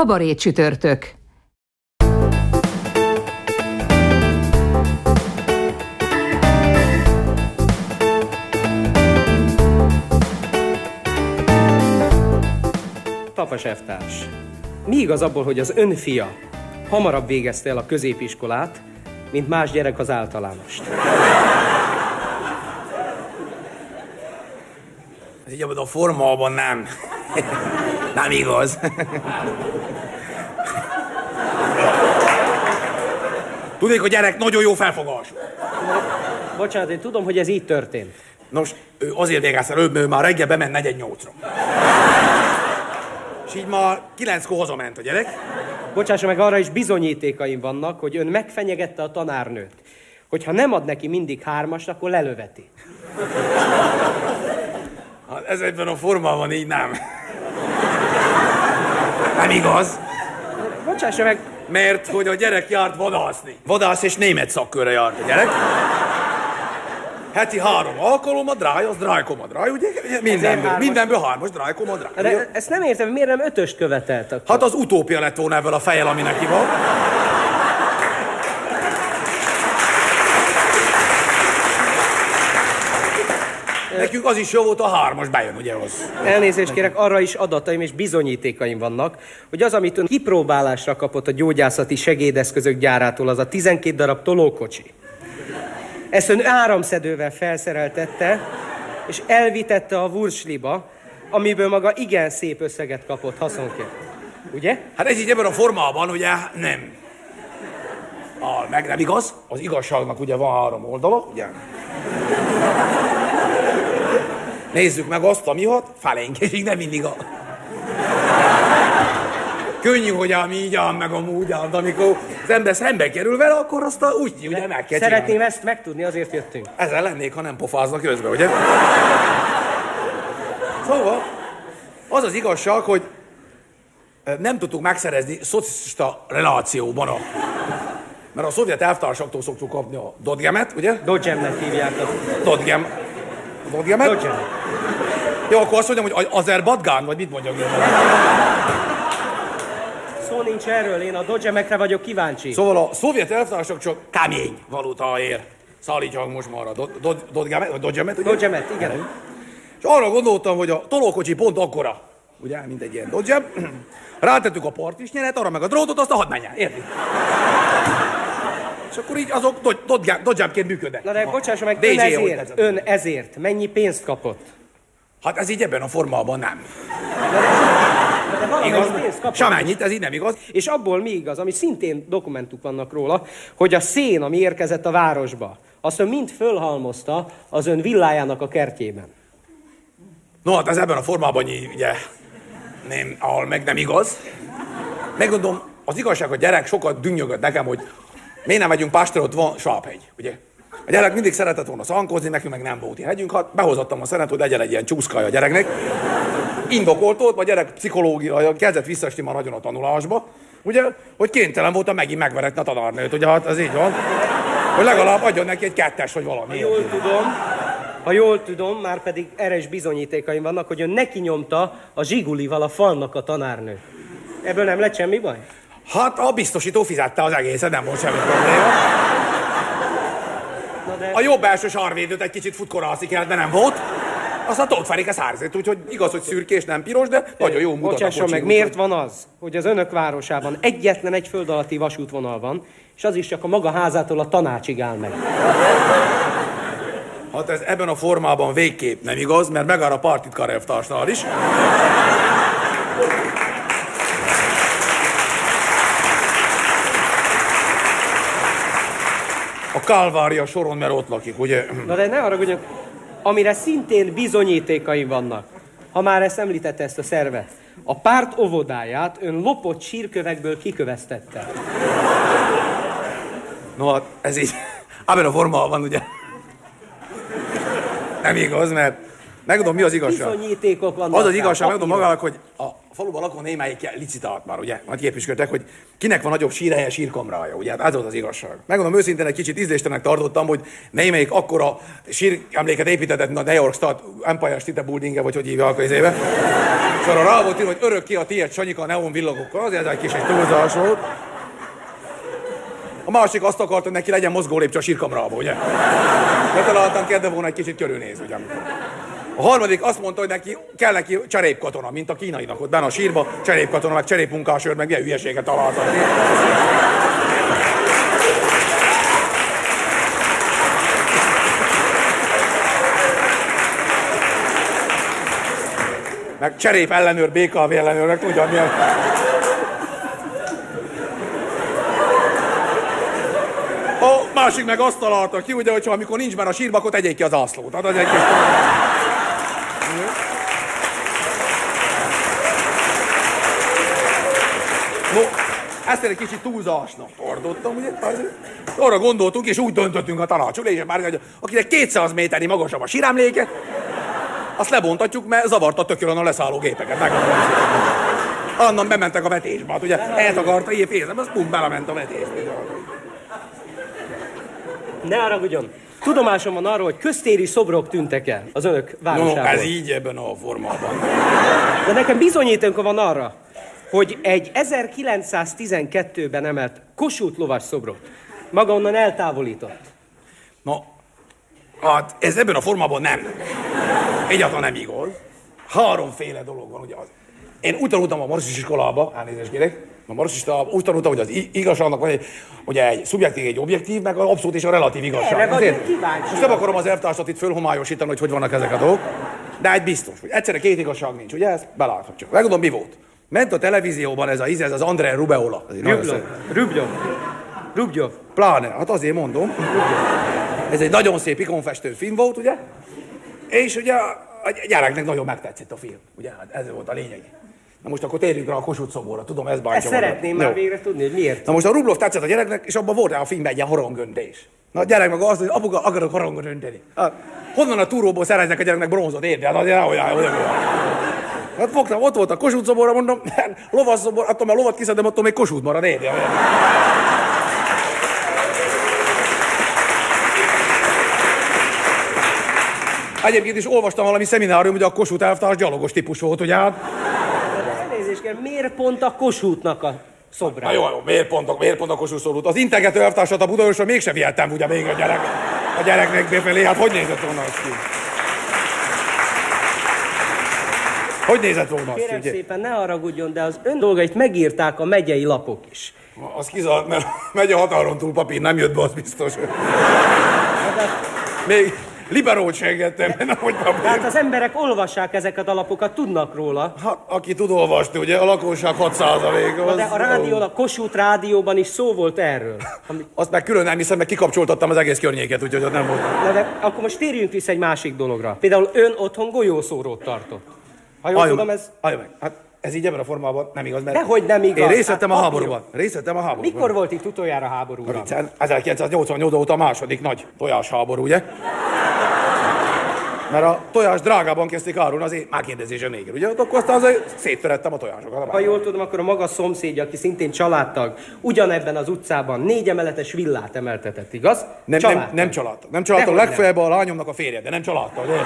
Kabaré csütörtök. Tapas Eftárs. Mi igaz abból, hogy az ön fia hamarabb végezte el a középiskolát, mint más gyerek az általánost? Ez így a formában nem. Nem igaz. Tudnék, hogy gyerek nagyon jó felfogás. Bocsánat, én tudom, hogy ez így történt. Nos, ő azért végezte előbb, mert ő már reggel bement negyed nyolcra. És így már kilenckor hazament a gyerek. Bocsássa meg, arra is bizonyítékaim vannak, hogy ön megfenyegette a tanárnőt. Hogyha nem ad neki mindig hármast, akkor lelöveti. Hát ez egyben a formában így nem. Nem igaz. Bocsássa meg, Mert hogy a gyerek járt vadászni. Vadász és német szakkörre járt a gyerek. Heti három alkalommal dráj, az drájkomadráj, ugye? Mindenből, hármas. mindenből hármas drájkomadráj. de ezt nem értem, miért nem ötöst követelt akkor? Hát az utópia lett volna ebből a fejjel, ami neki van. Nekünk az is jó volt, a hármas bejön, ugye az. Elnézést kérek, arra is adataim és bizonyítékaim vannak, hogy az, amit ön kipróbálásra kapott a gyógyászati segédeszközök gyárától, az a 12 darab tolókocsi. Ezt ön áramszedővel felszereltette, és elvitette a Wursliba, amiből maga igen szép összeget kapott haszonként. Ugye? Hát ez így ebben a formában, ugye nem. A, meg nem igaz. Az igazságnak ugye van három oldala, ugye? Nézzük meg azt, ami hat, felénk, és így nem mindig a... Könnyű, hogy ám így ám, meg amúgy de amikor az ember szembe kerül vele, akkor azt a, úgy, ugye meg kell Szeretném csinálni. ezt megtudni, azért jöttünk. Ezzel lennék, ha nem pofáznak közben, ugye? Szóval, az az igazság, hogy nem tudtuk megszerezni szocialista relációban a... Mert a szovjet elvtársaktól szoktuk kapni a dodgemet, ugye? Dodgemnek hívják a Dodgem. A dodgemet? Dodgem. Jó, akkor azt mondjam, hogy Azerbadgán, vagy mit mondjak én? Szó nincs erről, én a Dodgemekre vagyok kíváncsi. Szóval a szovjet elvtársak csak kemény valutáért szállítják most már a do- do- dodgemet, vagy dodgemet, ugye? Dodgemet, igen. És arra gondoltam, hogy a tolókocsi pont akkora, ugye, mint egy ilyen dodge rátettük a partisnyeret, arra meg a drótot, azt a hadd menjen, érti? És akkor így azok dodge- dodge- dodge-ként működnek. Na de bocsássa meg, DJ ön ezért, ön ezért mennyi pénzt kapott? Hát ez így ebben a formában nem. Semennyit, ez így nem igaz. És abból mi igaz, ami szintén dokumentuk vannak róla, hogy a szén, ami érkezett a városba, azt ön mind fölhalmozta az ön villájának a kertjében. No, hát ez ebben a formában így, ugye, nem, ahol meg nem igaz. Megmondom, az igazság, a gyerek sokat dünnyögött nekem, hogy miért nem megyünk Pástra, ott van Sáphegy, ugye? A gyerek mindig szeretett volna szankozni, nekünk meg nem volt ilyen hegyünk, hát behozottam a szeret, hogy legyen egy ilyen csúszkája a gyereknek. Indokolt volt, a gyerek pszichológia kezdett visszasni már nagyon a tanulásba, ugye, hogy kénytelen voltam megint megveretni a tanárnőt, ugye, hát ez így van. Hogy legalább adjon neki egy kettes, vagy valami. Jól tudom, ha jól tudom, már pedig erre is bizonyítékaim vannak, hogy ön neki nyomta a zsigulival a falnak a tanárnő. Ebből nem lett semmi baj? Hát a biztosító fizette az egészet, nem volt semmi probléma. De... A jobb első sarvédőt egy kicsit futkorászni kellett, de nem volt. Aztán ott felik a szárzét, úgyhogy igaz, hogy szürkés, nem piros, de nagyon jó mutat a Bocsásson meg, miért van az, hogy az önök városában egyetlen egy föld alatti vasútvonal van, és az is csak a maga házától a tanácsig áll meg? Hát ez ebben a formában végképp nem igaz, mert megáll a partit karevtársnál is. A Kálvária soron, mert ott lakik, ugye? Na de ne haragudjon, amire szintén bizonyítékaim vannak, ha már ezt említette ezt a szervet, A párt óvodáját ön lopott sírkövekből kiköveztette. No, hát ez így, ebben a formában van, ugye? Nem igaz, mert megmondom, mi az igazság. Bizonyítékok vannak. Az az igazság, megmondom magának, hogy a faluban lakó némelyik licitált már, ugye? Majd képviseltek, hogy kinek van nagyobb sírhelye, sírkamrája, ugye? Hát ez volt az igazság. Megmondom őszintén, egy kicsit ízléstelennek tartottam, hogy némelyik akkora síremléket építetett, a New York State Empire State Building vagy hogy hívják az éve. Arra rá volt írva, hogy örökké a tiéd Sanyika a neon villagokkal, azért ez egy kis egy túlzás volt. A másik azt akart, hogy neki legyen mozgó lépcső a sírkamrába, ugye? Betaláltam, kérde volna egy kicsit körülnéz, ugye? A harmadik azt mondta, hogy neki kell neki cserépkatona, mint a kínainak ott benne a sírba, cserépkatona, meg cserépmunkásőr, meg ilyen hülyeséget találtak. Meg cserép ellenőr, BKV ellenőr, meg tudja milyen... A másik meg azt találta ki, ugye, hogyha amikor nincs már a sírba, akkor tegyék ki az ászlót. Hát az egy. No, ezt egy kicsit túlzásnak tartottam, ugye? Arra gondoltunk, és úgy döntöttünk a tanácsülésen már, hogy akinek 200 méternyi magasabb a sírámléke, azt lebontatjuk, mert zavarta tökölön a leszálló gépeket. Annan bementek a vetésbe, hát ugye eltakarta ilyen fészem, az pont belement a vetésbe. Ne haragudjon. Tudomásom van arról, hogy köztéri szobrok tűntek el az önök No, városából. ez így ebben a formában. De nekem bizonyítéka van arra, hogy egy 1912-ben emelt Kossuth lovas szobrot maga onnan eltávolított. Na, hát ez ebben a formában nem. Egyáltalán nem igaz. Háromféle dolog van, ugye az. Én úgy tanultam a marxis iskolába, elnézést kérek, a marxis iskolába úgy tanultam, hogy az igazságnak van egy, ugye egy szubjektív, egy objektív, meg az abszolút és a relatív igazság. Erre Ezért- kíváncsi. Most nem akarom az elvtársat itt fölhomályosítani, hogy hogy vannak ezek a dolgok, de egy biztos, hogy egyszerre két igazság nincs, ugye ezt beláthatjuk. Megmondom, mi volt. Ment a televízióban ez a íz, ez az André Rubeola. Rubjov. Rubjov. Rubjov. Pláne, hát azért mondom. Ez egy nagyon szép ikonfestő film volt, ugye? És ugye a gyereknek nagyon megtetszett a film, ugye? Hát ez volt a lényeg. Na most akkor térjünk rá a Kossuth szoborra, tudom, ez bántja Ezt magad. szeretném Jó. már végre tudni, hogy miért. Na most a Rublov tetszett a gyereknek, és abban volt a filmben egy ilyen harangöntés. Na a gyerek meg azt mondja, hogy apuka, akarok harangot önteni. Hát, honnan a túróból szereznek a gyereknek bronzot, érted? Hát azért nehogy állj, olyan. Hát fogtam, ott volt a Kossuth szoborra, mondom, lovas szobor, attól már lovat kiszedem, attól még Kossuth marad, érted? Egyébként is olvastam valami szeminárium, hogy a Kossuth elvtárs gyalogos típus volt, ugye hát? Elnézést kell, miért pont a Kossuthnak a szobra? Na jó, jó, miért pont, a- miért pont a Kossuth szólult? Az integető elvtársat a Budaörsön mégsem vihettem, ugye még a gyerek. A gyereknek befelé, hát hogy nézett volna az ki? Hogy nézett volna Kérem ugye? szépen, ne haragudjon, de az ön dolgait megírták a megyei lapok is. Az kizárt, mert megy a határon túl papír, nem jött be, az biztos. Még liberót seggettem, mert nem hogy papír. Tehát az emberek olvassák ezeket a lapokat, tudnak róla. Hát, aki tud olvasni, ugye, a lakosság 6 az... De a rádió, a Kossuth rádióban is szó volt erről. Ami, Azt meg külön nem hiszem, mert kikapcsoltattam az egész környéket, úgyhogy ott nem volt. na de akkor most térjünk vissza egy másik dologra. Például ön otthon golyószórót tartott. Ha jól tudom, ez halljon meg. Hát ez így ebben a formában nem igaz, mert... Dehogy nem igaz. Én részt vettem a Hát háborúban. Részt vettem a háborúban. mikor volt itt utoljára háború? uram? Viccen, 1988 óta a második nagy tojásháború, ugye? Mert a tojás drágában kezdték árulni az én megkérdezésem nélkül, ugye? Akkor aztán azért szétverettem a tojásokat. Ha jól tudom, akkor a maga szomszédja, aki szintén családtag, ugyanebben az utcában négy emeletes villát emeltetett, igaz? Nem, nem, nem családtag. Nem családtag, legfeljebb a lányomnak a férje, de nem családtag, érted?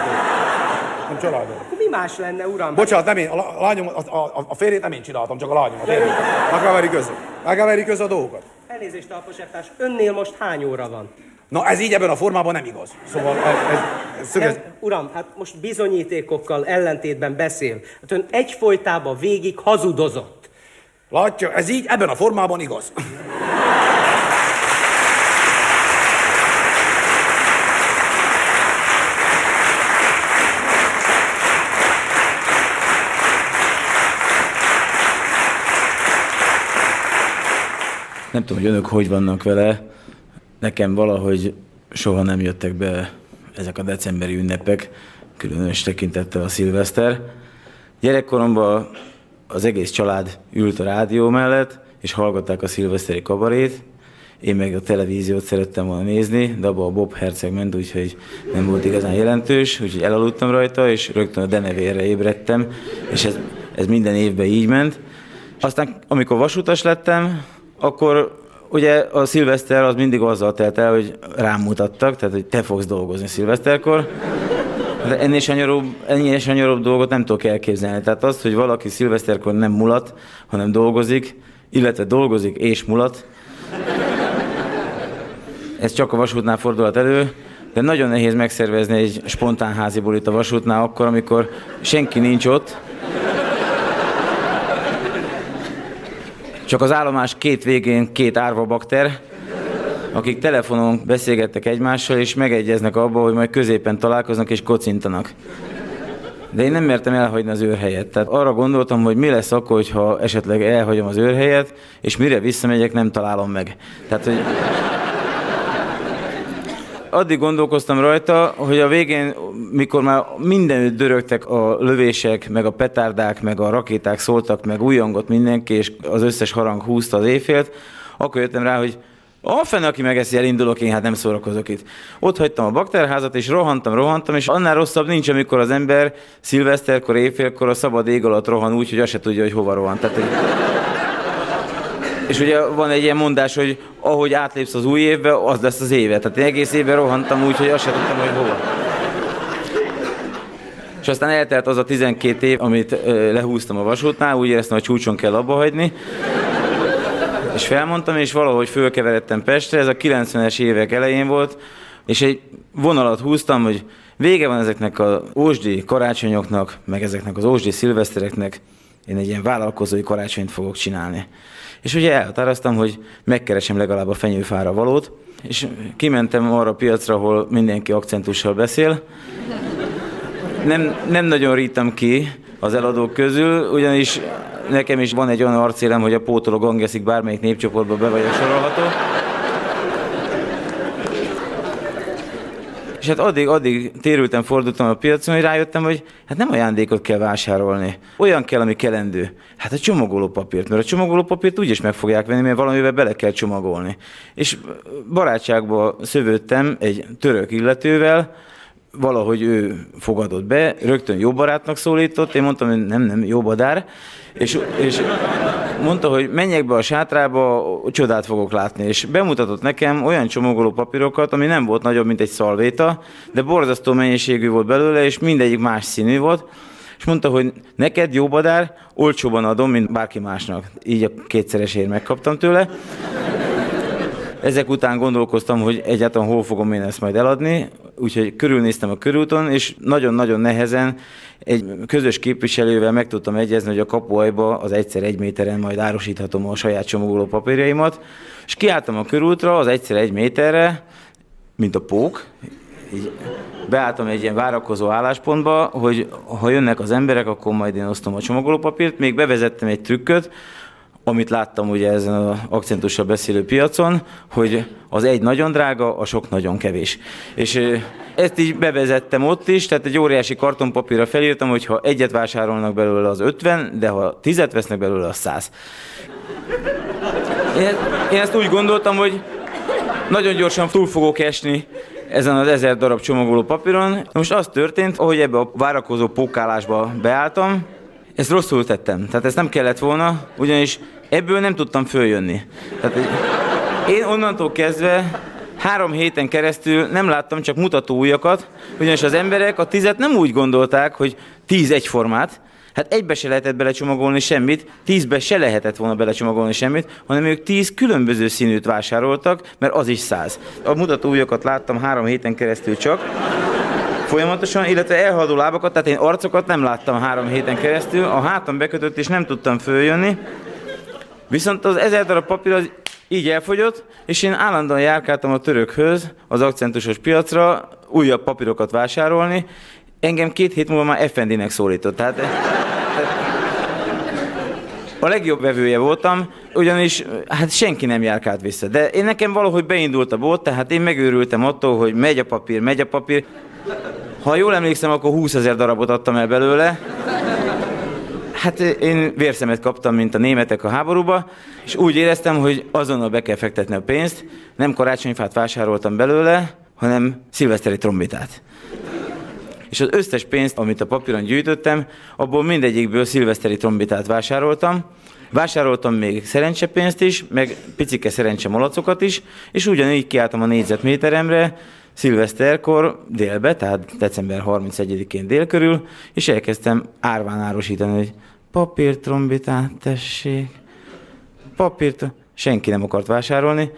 Nem családtag. Akkor mi más lenne, uram? Bocsánat, nem én, a, lá- a lányom, a, a, a férjét nem én csináltam, csak a lányomat. érted? Meg kell verni közre. Meg kell verni közre a dolgokat. Elnézést, alposeptás, önnél most hány óra van? Na ez így ebben a formában nem igaz. Szóval ez, ez, ez szögez... Nem, uram, hát most bizonyítékokkal ellentétben beszél. Hát ön egyfolytában végig hazudozott. Látja, ez így ebben a formában igaz. Nem tudom, hogy önök hogy vannak vele. Nekem valahogy soha nem jöttek be ezek a decemberi ünnepek, különös tekintettel a szilveszter. Gyerekkoromban az egész család ült a rádió mellett, és hallgatták a szilveszteri kabarét, én meg a televíziót szerettem volna nézni, de abban a Bob Herceg ment, úgyhogy nem volt igazán jelentős, úgyhogy elaludtam rajta, és rögtön a denevérre ébredtem, és ez, ez minden évben így ment. Aztán, amikor vasutas lettem, akkor ugye a szilveszter az mindig azzal telt el, hogy rám mutattak, tehát hogy te fogsz dolgozni szilveszterkor. De ennél sanyarúbb, ennél sanyarúbb dolgot nem tudok elképzelni. Tehát az, hogy valaki szilveszterkor nem mulat, hanem dolgozik, illetve dolgozik és mulat, ez csak a vasútnál fordulhat elő, de nagyon nehéz megszervezni egy spontán házi bulit a vasútnál akkor, amikor senki nincs ott, csak az állomás két végén két árva bakter, akik telefonon beszélgettek egymással, és megegyeznek abba, hogy majd középen találkoznak és kocintanak. De én nem mertem elhagyni az őrhelyet. Tehát arra gondoltam, hogy mi lesz akkor, ha esetleg elhagyom az őrhelyet, és mire visszamegyek, nem találom meg. Tehát, hogy addig gondolkoztam rajta, hogy a végén, mikor már mindenütt dörögtek a lövések, meg a petárdák, meg a rakéták szóltak, meg újongott mindenki, és az összes harang húzta az éjfélt, akkor jöttem rá, hogy a fene, aki megeszi, elindulok, én hát nem szórakozok itt. Ott hagytam a bakterházat, és rohantam, rohantam, és annál rosszabb nincs, amikor az ember szilveszterkor, éjfélkor a szabad ég alatt rohan úgy, hogy azt se tudja, hogy hova rohan. Tehát, hogy... És ugye van egy ilyen mondás, hogy ahogy átlépsz az új évbe, az lesz az éve. Tehát én egész évben rohantam úgy, hogy azt sem tudtam, hogy hova. És aztán eltelt az a 12 év, amit lehúztam a vasútnál, úgy éreztem, hogy csúcson kell abba hagyni. És felmondtam, és valahogy fölkeveredtem Pestre, ez a 90-es évek elején volt, és egy vonalat húztam, hogy vége van ezeknek az ósdi karácsonyoknak, meg ezeknek az ósdi szilvesztereknek, én egy ilyen vállalkozói karácsonyt fogok csinálni. És ugye elhatároztam, hogy megkeresem legalább a fenyőfára valót, és kimentem arra a piacra, ahol mindenki akcentussal beszél. Nem, nem nagyon rítam ki az eladók közül, ugyanis nekem is van egy olyan arcélem, hogy a pótoló gangeszik bármelyik népcsoportba be vagyok sorolható. És hát addig, addig térültem, fordultam a piacon, hogy rájöttem, hogy hát nem ajándékot kell vásárolni. Olyan kell, ami kelendő. Hát a csomagolópapírt, mert a csomagolópapírt úgyis meg fogják venni, mert valamivel bele kell csomagolni. És barátságba szövődtem egy török illetővel, valahogy ő fogadott be, rögtön jó barátnak szólított, én mondtam, hogy nem, nem, jó badár, és, és mondta, hogy menjek be a sátrába, csodát fogok látni, és bemutatott nekem olyan csomagoló papírokat, ami nem volt nagyobb, mint egy szalvéta, de borzasztó mennyiségű volt belőle, és mindegyik más színű volt, és mondta, hogy neked jó badár, olcsóban adom, mint bárki másnak. Így a kétszeresért megkaptam tőle. Ezek után gondolkoztam, hogy egyáltalán hol fogom én ezt majd eladni, úgyhogy körülnéztem a körúton, és nagyon-nagyon nehezen egy közös képviselővel meg tudtam egyezni, hogy a kapuajba az egyszer egy méteren majd árusíthatom a saját csomagoló papírjaimat, és kiálltam a körútra az egyszer egy méterre, mint a pók, így beálltam egy ilyen várakozó álláspontba, hogy ha jönnek az emberek, akkor majd én osztom a csomagolópapírt. Még bevezettem egy trükköt, amit láttam ugye ezen az akcentussal beszélő piacon, hogy az egy nagyon drága, a sok nagyon kevés. És ezt így bevezettem ott is, tehát egy óriási kartonpapírra felírtam, hogy ha egyet vásárolnak belőle az 50, de ha tizet vesznek belőle az 100. Én, ezt úgy gondoltam, hogy nagyon gyorsan túl fogok esni ezen az ezer darab csomagoló papíron. Most az történt, ahogy ebbe a várakozó pókálásba beálltam, ezt rosszul tettem. Tehát ezt nem kellett volna, ugyanis ebből nem tudtam följönni. Tehát én onnantól kezdve három héten keresztül nem láttam csak mutató ujjakat, ugyanis az emberek a tizet nem úgy gondolták, hogy tíz egyformát, Hát egybe se lehetett belecsomagolni semmit, tízbe se lehetett volna belecsomagolni semmit, hanem ők tíz különböző színűt vásároltak, mert az is száz. A mutató ujjakat láttam három héten keresztül csak, folyamatosan, illetve elhaladó lábakat, tehát én arcokat nem láttam három héten keresztül, a hátam bekötött és nem tudtam följönni, viszont az ezer darab papír az így elfogyott, és én állandóan járkáltam a törökhöz, az akcentusos piacra, újabb papírokat vásárolni, engem két hét múlva már Effendinek szólított. Tehát, a legjobb vevője voltam, ugyanis hát senki nem járkált vissza. De én nekem valahogy beindult a bolt, tehát én megőrültem attól, hogy megy a papír, megy a papír. Ha jól emlékszem, akkor 20 ezer darabot adtam el belőle. Hát én vérszemet kaptam, mint a németek a háborúba, és úgy éreztem, hogy azonnal be kell fektetni a pénzt. Nem karácsonyfát vásároltam belőle, hanem szilveszteri trombitát. És az összes pénzt, amit a papíron gyűjtöttem, abból mindegyikből szilveszteri trombitát vásároltam. Vásároltam még szerencsepénzt is, meg picike szerencse malacokat is, és ugyanígy kiálltam a négyzetméteremre, szilveszterkor délbe, tehát december 31-én dél körül, és elkezdtem árván árusítani, hogy papírtrombitát tessék, papírt, senki nem akart vásárolni,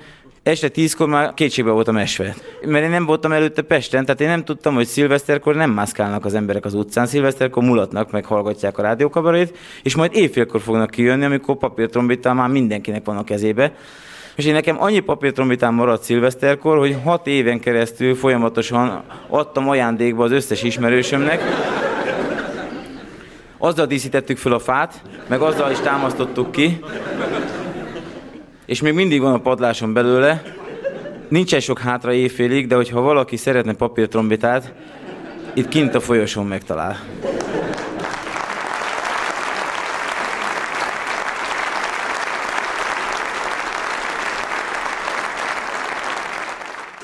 este tízkor már kétségbe voltam esve. Mert én nem voltam előtte Pesten, tehát én nem tudtam, hogy szilveszterkor nem mászkálnak az emberek az utcán, szilveszterkor mulatnak, meg hallgatják a rádiókabarét, és majd évfélkor fognak kijönni, amikor papírtrombitál már mindenkinek van a kezébe. És én nekem annyi papírtrombitám maradt szilveszterkor, hogy hat éven keresztül folyamatosan adtam ajándékba az összes ismerősömnek. Azzal díszítettük föl a fát, meg azzal is támasztottuk ki, és még mindig van a padláson belőle. Nincsen sok hátra éjfélig, de hogyha valaki szeretne papírtrombitát, itt kint a folyosón megtalál.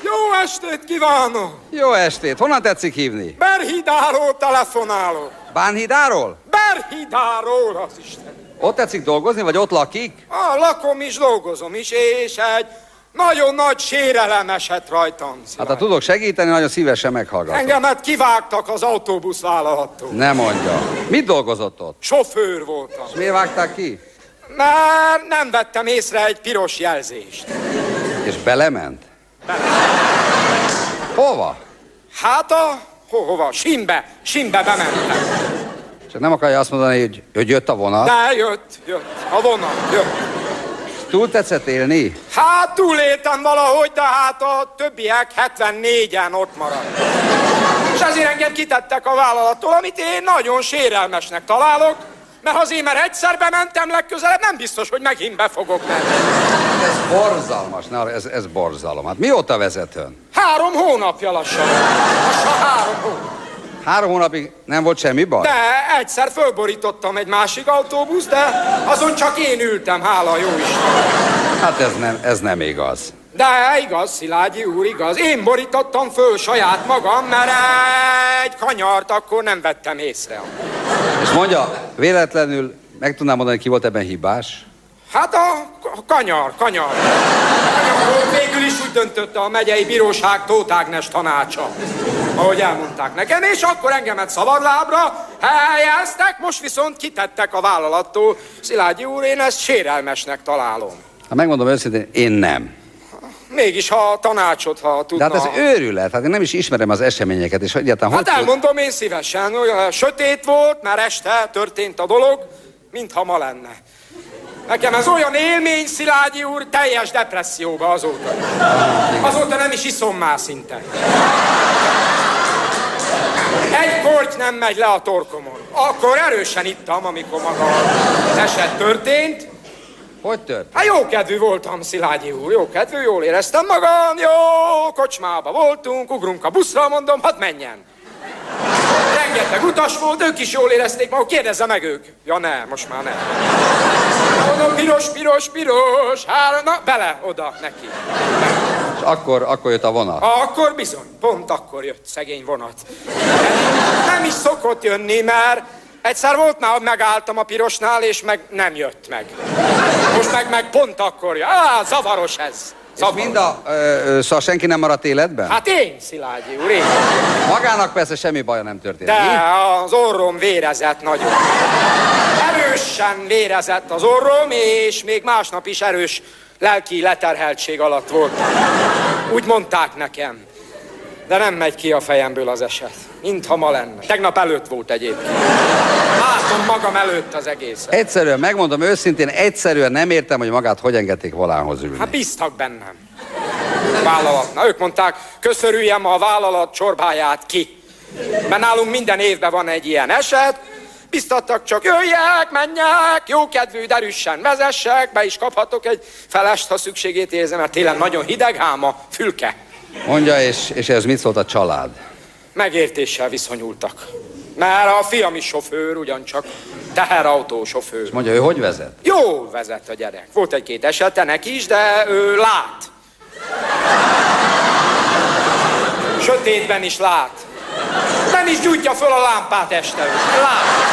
Jó estét kívánok! Jó estét! Honnan tetszik hívni? Berhidáról telefonálok. Bánhidáról? Berhidáról, az Isten. Ott tetszik dolgozni, vagy ott lakik? Ah, lakom is, dolgozom is, és egy nagyon nagy sérelem esett rajtam. Hát ha tudok segíteni, nagyon szívesen meghallgatom. Engemet kivágtak az autóbusz vállalattól. Ne mondja. Mit dolgozott ott? Sofőr voltam. És miért vágták ki? Mert nem vettem észre egy piros jelzést. És belement? Hova? Hát a... Ho, hova? Simbe. Simbe bementem. Csak nem akarja azt mondani, hogy, hogy jött a vonat. De jött, jött. A vonat, jött. Túl tetszett élni? Hát túléltem valahogy, de hát a többiek 74-en ott maradt. És ezért engem kitettek a vállalattól, amit én nagyon sérelmesnek találok, mert azért, mert egyszer bementem legközelebb, nem biztos, hogy megint be fogok menni. Ez borzalmas, na, ez, ez borzalom. Hát mióta vezet ön? Három hónapja lassan. Lassan három hónap. Három hónapig nem volt semmi baj? De egyszer fölborítottam egy másik autóbusz, de azon csak én ültem, hála jó Isten. Hát ez nem, ez nem igaz. De igaz, Szilágyi úr, igaz. Én borítottam föl saját magam, mert egy kanyart akkor nem vettem észre. És mondja, véletlenül meg tudnám mondani, ki volt ebben hibás? Hát a kanyar, kanyar. Kanyar végül is úgy döntött a megyei bíróság Tóth Ágnes tanácsa, ahogy elmondták nekem, és akkor engemet szabadlábra helyeztek, most viszont kitettek a vállalattól. Szilágyi úr, én ezt sérelmesnek találom. Hát megmondom őszintén, én nem. Mégis, ha tanácsot, ha De tudna... hát ez őrület, hát én nem is ismerem az eseményeket, és egyáltalán Hát hogy... elmondom én szívesen, olyan sötét volt, mert este történt a dolog, mintha ma lenne. Nekem ez olyan élmény, Szilágyi úr, teljes depresszióba azóta. Azóta nem is iszom már szinte. Egy korty nem megy le a torkomon. Akkor erősen ittam, amikor maga az eset történt. Hogy tört? Hát jó kedvű voltam, Szilágyi úr, jó kedvű, jól éreztem magam, jó, kocsmába voltunk, ugrunk a buszra, mondom, hadd menjen. Rengeteg utas volt, ők is jól érezték maguk, kérdezze meg ők. Ja ne, most már nem. Mondom, piros, piros, piros, három, na, bele, oda, neki. És akkor, akkor jött a vonat. Akkor bizony, pont akkor jött szegény vonat. Nem is szokott jönni, mert egyszer volt már, megálltam a pirosnál, és meg nem jött meg. Most meg, meg pont akkor. Á, zavaros ez. És Zavaros. mind a... Ö, ö, szóval senki nem maradt életben? Hát én, Szilágyi úr, én. Magának persze semmi baja nem történt. De Mi? az orrom vérezett nagyon. Erősen vérezett az orrom, és még másnap is erős lelki leterheltség alatt volt. Úgy mondták nekem. De nem megy ki a fejemből az eset. Mintha ma lenne. Tegnap előtt volt egyébként. Látom magam előtt az egészet. Egyszerűen, megmondom őszintén, egyszerűen nem értem, hogy magát hogy engedték volánhoz ülni. Hát bíztak bennem. Vállalat. Na, ők mondták, köszörüljem a vállalat csorbáját ki. Mert nálunk minden évben van egy ilyen eset, biztattak csak jöjjek, menjek, jókedvű, derűsen vezessek, be is kaphatok egy felest, ha szükségét érzem, mert télen nagyon hideg, ám a fülke. Mondja, és, és ez mit szólt a család? Megértéssel viszonyultak. Mert a fiam is sofőr, ugyancsak teherautó sofőr. Mondja, ő hogy vezet? Jó vezet a gyerek. Volt egy-két esete neki is, de ő lát. Sötétben is lát. Nem is gyújtja föl a lámpát este. Lát.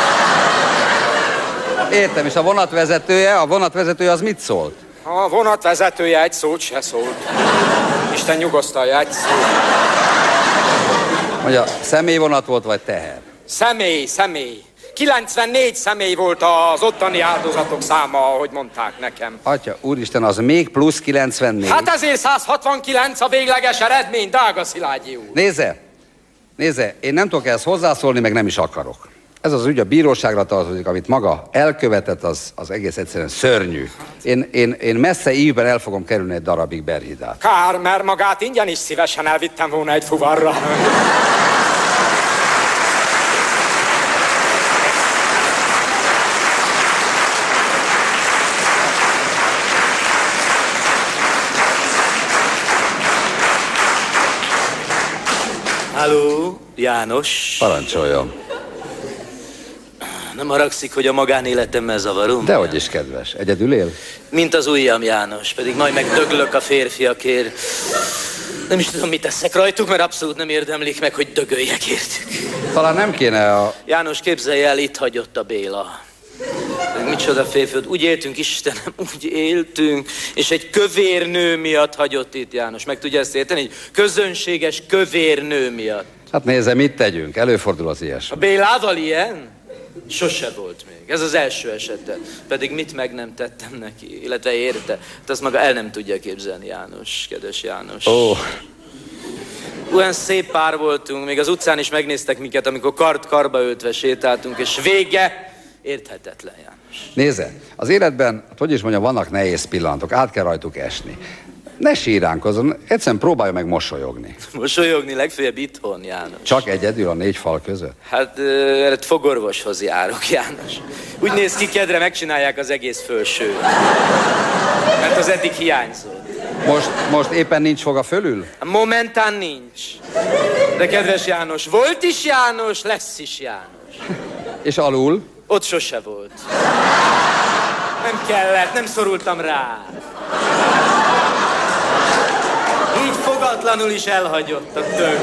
Értem, és a vonatvezetője, a vonatvezetője az mit szólt? A vonatvezetője egy szót se szólt. Isten nyugosztalja, egy szót. Mondja, személyvonat volt, vagy teher? Személy, személy. 94 személy volt az ottani áldozatok száma, ahogy mondták nekem. Atya, úristen, az még plusz 94. Hát ezért 169 a végleges eredmény, drága Szilágyi úr. Nézze, nézze, én nem tudok ehhez hozzászólni, meg nem is akarok. Ez az ügy a bíróságra tartozik, amit maga elkövetett, az, az egész egyszerűen szörnyű. Én, én, én messze ívben el fogom kerülni egy darabig Berhidát. Kár, mert magát ingyen is szívesen elvittem volna egy fuvarra. Halló, János. Parancsoljon. Nem haragszik, hogy a magánéletemmel zavarom? Dehogy is kedves. Egyedül él? Mint az ujjam, János. Pedig majd megdöglök a férfiakért. Nem is tudom, mit teszek rajtuk, mert abszolút nem érdemlik meg, hogy dögöljek értük. Talán nem kéne a... János, képzelj el, itt hagyott a Béla. Meg micsoda férfiad, úgy éltünk, Istenem, úgy éltünk, és egy kövér nő miatt hagyott itt János. Meg tudja ezt érteni? Egy közönséges kövér nő miatt. Hát nézze, mit tegyünk? Előfordul az ilyesmi. A Bélával ilyen? Sose volt még. Ez az első esete. Pedig mit meg nem tettem neki, illetve érte. Hát azt maga el nem tudja képzelni, János, kedves János. Ó, Olyan szép pár voltunk, még az utcán is megnéztek minket, amikor kart karba öltve sétáltunk, és vége érthetetlen, János. nézze, az életben, hát hogy is mondjam, vannak nehéz pillanatok, át kell rajtuk esni. Ne síránkozzon, egyszerűen próbálja meg mosolyogni. Mosolyogni legfeljebb itthon, János. Csak egyedül a négy fal között. Hát hát fogorvoshoz járok, János. Úgy néz ki, kedre megcsinálják az egész felső. Mert az eddig hiányzott. Most, most éppen nincs foga fölül? Momentán nincs. De kedves János, volt is János, lesz is János. És alul? Ott sose volt. Nem kellett, nem szorultam rá. Így fogatlanul is elhagyott a tök.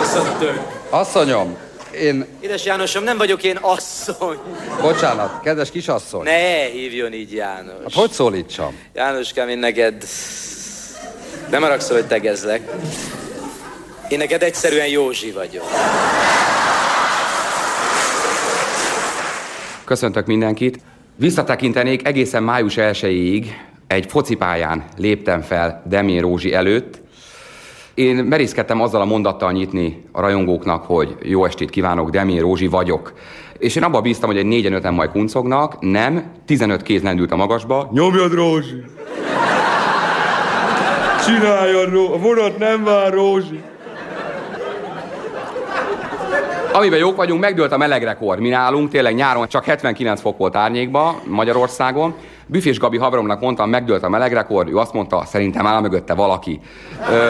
Az a tök. Asszonyom, én, Édes Jánosom, nem vagyok én asszony. bocsánat, kedves kisasszony. Ne hívjon így János. Hát hogy szólítsam? Jánoskám, én neked... Nem haragszol, hogy tegezlek. Én neked egyszerűen Józsi vagyok. Köszöntök mindenkit. Visszatekintenék egészen május 1-ig egy focipályán léptem fel Demén Rózsi előtt. Én merészkedtem azzal a mondattal nyitni a rajongóknak, hogy jó estét kívánok, Demén Rózsi vagyok. És én abban bíztam, hogy egy négyen öten majd kuncognak. Nem, 15 kéz lendült a magasba. Nyomjad Rózsi! Csináljad, Ró- a vonat nem vár Rózsi! Amiben jók vagyunk, megdőlt a meleg rekord. Mi nálunk tényleg nyáron csak 79 fok volt árnyékba Magyarországon. Büfés Gabi haveromnak mondtam, megdőlt a meleg rekord, ő azt mondta, szerintem áll mögötte valaki. Ö,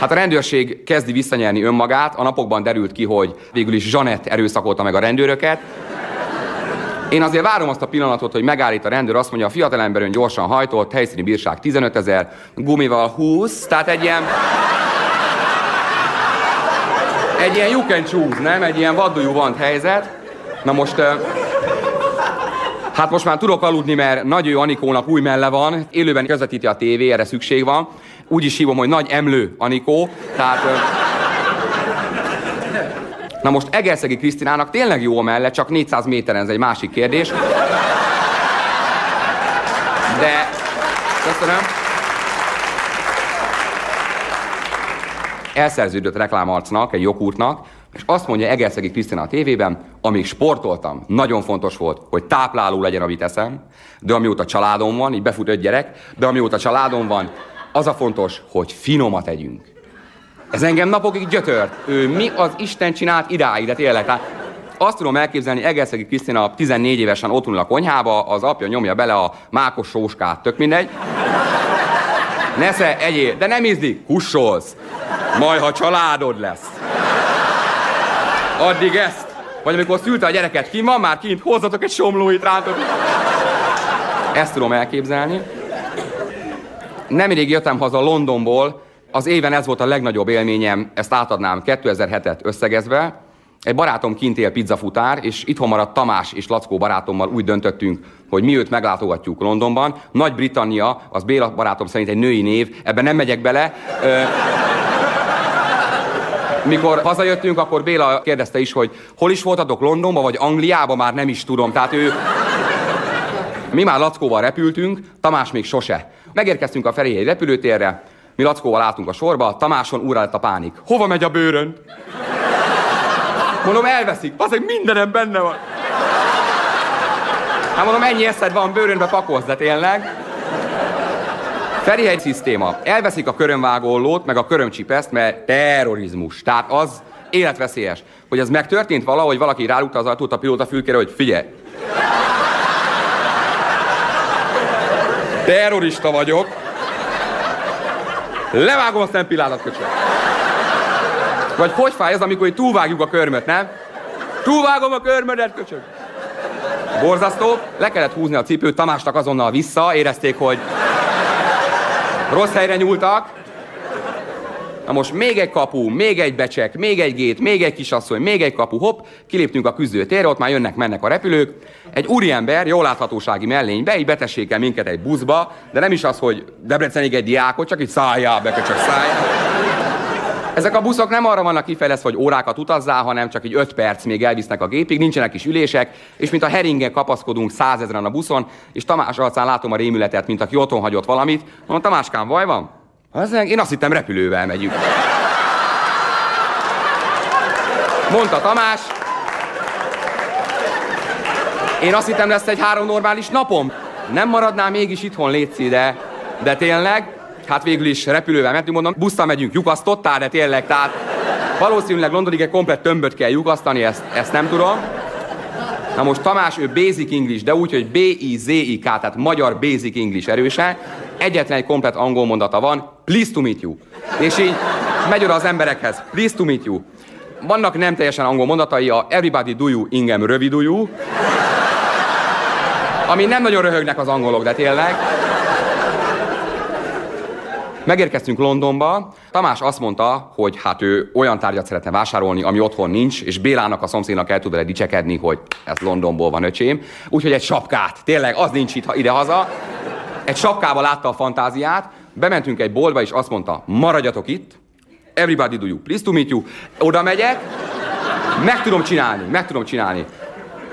Hát a rendőrség kezdi visszanyerni önmagát, a napokban derült ki, hogy végül is Zsanett erőszakolta meg a rendőröket. Én azért várom azt a pillanatot, hogy megállít a rendőr, azt mondja, a fiatalember ön gyorsan hajtott, helyszíni bírság 15 ezer, gumival 20, tehát egy ilyen... Egy ilyen you can choose, nem? Egy ilyen what do you want helyzet. Na most... Hát most már tudok aludni, mert Nagy ő Anikónak új melle van, élőben közvetíti a tévé, erre szükség van. Úgy is hívom, hogy Nagy Emlő Anikó, tehát... Na most Egerszegi Krisztinának tényleg jó a melle, csak 400 méteren, ez egy másik kérdés. De... Köszönöm. Elszerződött reklámarcnak, egy jogurtnak, és azt mondja Egerszegi Krisztina a tévében, amíg sportoltam, nagyon fontos volt, hogy tápláló legyen, amit eszem, de amióta családom van, így befut öt gyerek, de amióta családom van, az a fontos, hogy finomat együnk. Ez engem napokig gyötört. Ő mi az Isten csinált idáig, de tényleg. Tehát Azt tudom elképzelni, Egerszegi Krisztina 14 évesen ott a konyhába, az apja nyomja bele a mákos sóskát, tök mindegy. Nesze, egyél, de nem ízlik, hussolsz. Majd, ha családod lesz. Addig ezt. Vagy amikor szülte a gyereket, ki van már kint, hozzatok egy somlóit rántok. Ezt tudom elképzelni. Nemrég jöttem haza Londonból, az éven ez volt a legnagyobb élményem, ezt átadnám 2007-et összegezve. Egy barátom kint él pizzafutár, és itthon maradt Tamás és Lackó barátommal úgy döntöttünk, hogy mi őt meglátogatjuk Londonban. Nagy-Britannia, az Béla barátom szerint egy női név, ebben nem megyek bele. Ö, mikor hazajöttünk, akkor Béla kérdezte is, hogy hol is voltatok Londonban, vagy Angliában, már nem is tudom. Tehát ő... Mi már Lackóval repültünk, Tamás még sose. Megérkeztünk a Ferihely repülőtérre, mi Lackóval álltunk a sorba, Tamáson úrra lett a pánik. Hova megy a bőrön? Mondom, elveszik. Azért mindenem benne van. Hát mondom, ennyi eszed van, bőrönbe pakolsz, de tényleg. Ferihegy szisztéma. Elveszik a körömvágó meg a körömcsipeszt, mert terrorizmus. Tehát az életveszélyes. Hogy ez megtörtént valahogy, valaki rálukta az ajtót a pilóta fülkére, hogy figyelj. Terrorista vagyok. Levágom a szempilládat, köcsög. Vagy hogy fáj ez, amikor túlvágjuk a körmöt, nem? Túlvágom a körmödet, köcsög. Borzasztó, le kellett húzni a cipőt, Tamásnak azonnal vissza, érezték, hogy rossz helyre nyúltak. Na most még egy kapu, még egy becsek, még egy gét, még egy kisasszony, még egy kapu, hopp, kiléptünk a küzdőtérre, ott már jönnek, mennek a repülők. Egy úriember, jól láthatósági mellénybe, így betessék minket egy buszba, de nem is az, hogy Debrecenig egy diákot, csak így szálljál be, csak szálljál. Ezek a buszok nem arra vannak kifejezve, hogy órákat utazzál, hanem csak egy öt perc még elvisznek a gépig, nincsenek is ülések, és mint a heringen kapaszkodunk százezren a buszon, és Tamás arcán látom a rémületet, mint aki otthon hagyott valamit. Mondom, Tamáskám, vaj van? Az, én azt hittem repülővel megyünk. Mondta Tamás. Én azt hittem lesz egy három normális napom. Nem maradnál mégis itthon létszi, de, de tényleg, hát végül is repülővel mentünk, mondom, busszal megyünk, lyukasztottál, de tényleg, tehát valószínűleg Londonig egy komplett tömböt kell lyukasztani, ezt, ezt nem tudom. Na most Tamás, ő Basic English, de úgy, hogy B-I-Z-I-K, tehát magyar Basic English erőse. Egyetlen egy komplet angol mondata van, please to meet you. És így megy oda az emberekhez, please to meet you. Vannak nem teljesen angol mondatai, a everybody do you, ingem rövid do you. Ami nem nagyon röhögnek az angolok, de tényleg. Megérkeztünk Londonba, Tamás azt mondta, hogy hát ő olyan tárgyat szeretne vásárolni, ami otthon nincs, és Bélának a szomszédnak el tud vele dicsekedni, hogy ez Londonból van, öcsém. Úgyhogy egy sapkát, tényleg, az nincs itt ide-haza. Egy sapkával látta a fantáziát, bementünk egy boltba, és azt mondta, maradjatok itt, everybody do you, please to meet you. Oda megyek, meg tudom csinálni, meg tudom csinálni.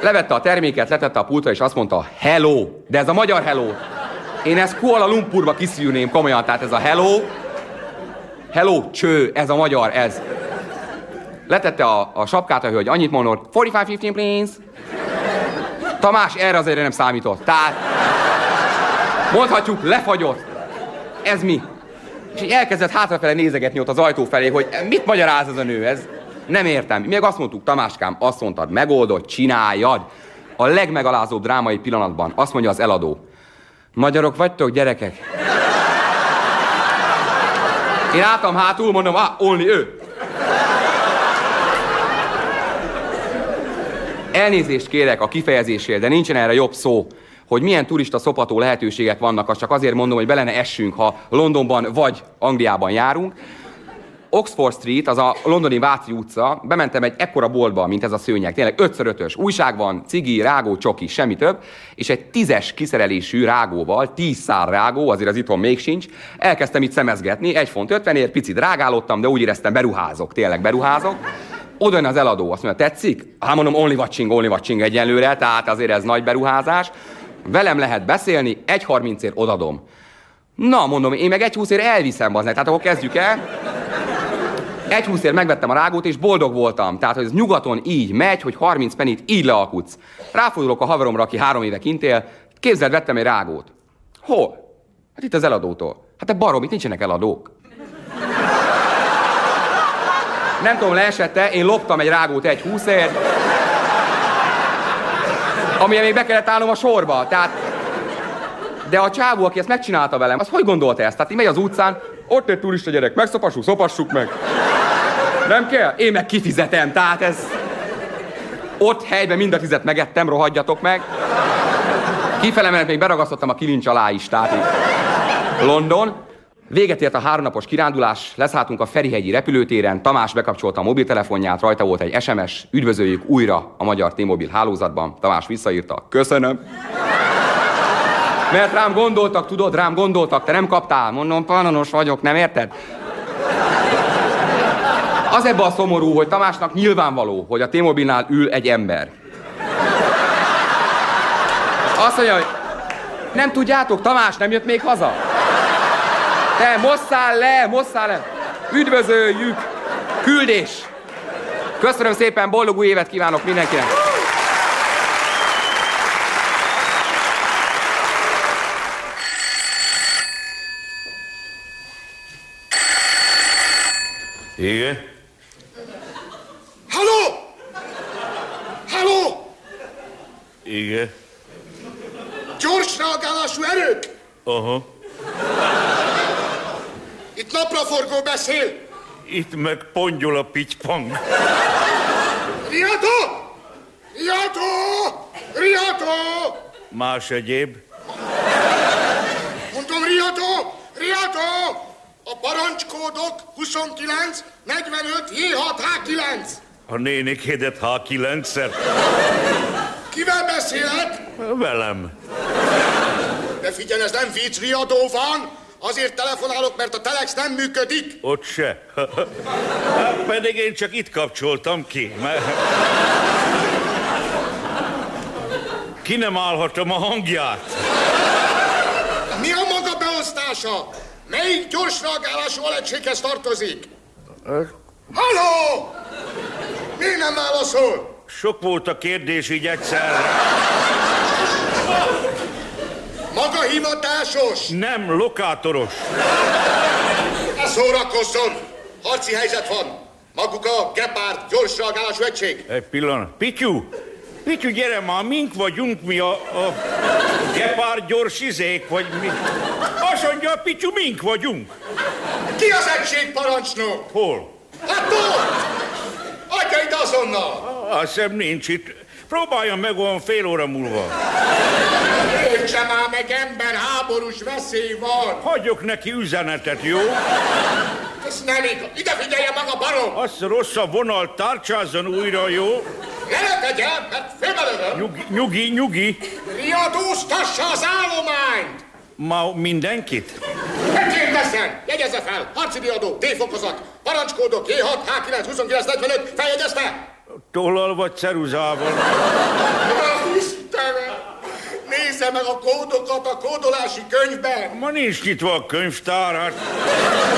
Levette a terméket, letette a pultra, és azt mondta, hello, de ez a magyar hello. Én ezt Kuala Lumpurba kiszűrném komolyan, tehát ez a hello, hello, cső, ez a magyar, ez. Letette a, a sapkát a hölgy, annyit mondott, 45-15 please. Tamás erre azért nem számított. Tehát mondhatjuk, lefagyott. Ez mi? És így elkezdett hátrafele nézegetni ott az ajtó felé, hogy mit magyaráz ez a nő, ez nem értem. Még azt mondtuk, Tamáskám, azt mondtad, megoldod, csináljad. A legmegalázóbb drámai pillanatban azt mondja az eladó. Magyarok vagytok, gyerekek? Én álltam hátul, mondom, ah, Olni, ő. Elnézést kérek a kifejezésért, de nincsen erre jobb szó, hogy milyen turista szopató lehetőségek vannak, azt csak azért mondom, hogy belene essünk, ha Londonban vagy Angliában járunk. Oxford Street, az a londoni Váci utca, bementem egy ekkora boltba, mint ez a szőnyeg, tényleg 5 ös újság van, cigi, rágó, csoki, semmi több, és egy tízes kiszerelésű rágóval, tíz szár rágó, azért az itthon még sincs, elkezdtem itt szemezgetni, egy font ötvenért, picit rágálottam, de úgy éreztem, beruházok, tényleg beruházok. Oda az eladó, azt mondja, tetszik? Hát mondom, only watching, only watching egyenlőre, tehát azért ez nagy beruházás. Velem lehet beszélni, egy harmincért odadom. Na, mondom, én meg egy húszért elviszem, az tehát akkor kezdjük el. Egy húszért megvettem a rágót, és boldog voltam. Tehát, hogy ez nyugaton így megy, hogy 30 penit így lealkutsz. Ráfordulok a haveromra, aki három éve kint él. Képzeld, vettem egy rágót. Hol? Hát itt az eladótól. Hát te barom, itt nincsenek eladók. Nem tudom, leesette, én loptam egy rágót egy húszért. amilyen még be kellett állnom a sorba. Tehát, de a csávó, aki ezt megcsinálta velem, az hogy gondolta ezt? Tehát így megy az utcán, ott egy turista gyerek, megszopassuk, szopassuk meg. Nem kell? Én meg kifizetem, tehát ez... Ott helyben mind a tizet megettem, rohadjatok meg. Kifele mert még beragasztottam a kilincs alá is, tehát így. London. Véget ért a háromnapos kirándulás, leszálltunk a Ferihegyi repülőtéren, Tamás bekapcsolta a mobiltelefonját, rajta volt egy SMS, üdvözöljük újra a magyar T-Mobil hálózatban. Tamás visszaírta, köszönöm. Mert rám gondoltak, tudod, rám gondoltak, te nem kaptál. Mondom, panonos vagyok, nem érted? Az ebbe a szomorú, hogy Tamásnak nyilvánvaló, hogy a T-Mobilnál ül egy ember. Azt mondja, hogy nem tudjátok, Tamás nem jött még haza. Te, mosszál le, mosszál le. Üdvözöljük. Küldés. Köszönöm szépen, boldog új évet kívánok mindenkinek. Igen? Halló! Halló! Igen? Gyors reagálású erők! Aha. Itt napraforgó beszél! Itt meg pongyol a pitypang. Riadó! Riadó! Riadó! Más egyéb? Mondom, riadó! Riadó! A parancskódok 29, 45, J6, H9. A nénikédet H9-szer? Kivel beszélek? Velem. De figyelj, ez nem vicc, riadó van. Azért telefonálok, mert a telex nem működik. Ott se. Hát pedig én csak itt kapcsoltam ki. Mert... Ki nem állhatom a hangját. Mi a maga beosztása? Melyik gyors reagálású alegységhez tartozik? Halló! Miért nem válaszol? Sok volt a kérdés így egyszerre. Maga hivatásos? Nem, lokátoros. Szórakozzon! Harci helyzet van. Maguk a Gepard gyors reagálású egység. Egy pillanat. Pityu! Pityu, gyere már, mink vagyunk mi a, a gepár gyors izék, vagy mi? Azt mondja, Pityu, mink vagyunk. Ki az egység parancsnok? Hol? Hát ott! Adja ide azonnal! Azt hiszem nincs itt. Próbálja meg olyan fél óra múlva. Értse már meg ember, háborús veszély van! Hagyok neki üzenetet, jó? Ez nem igaz. Ide figyelje meg a barom! Azt rossz a vonal, tárcsázzon újra, jó? Ne tegye, mert félbelövöm! Nyugi, nyugi, nyugi. Riadóztassa az állományt! Ma mindenkit? Megkérdezzen! Jegyezze fel! Harci riadó, D-fokozat, parancskódok, J6, H9, 29, 45, feljegyezve! Tollal vagy ceruzával? Istenem! Nézze meg a kódokat a kódolási könyvben! Ma nincs nyitva a könyvtár, hát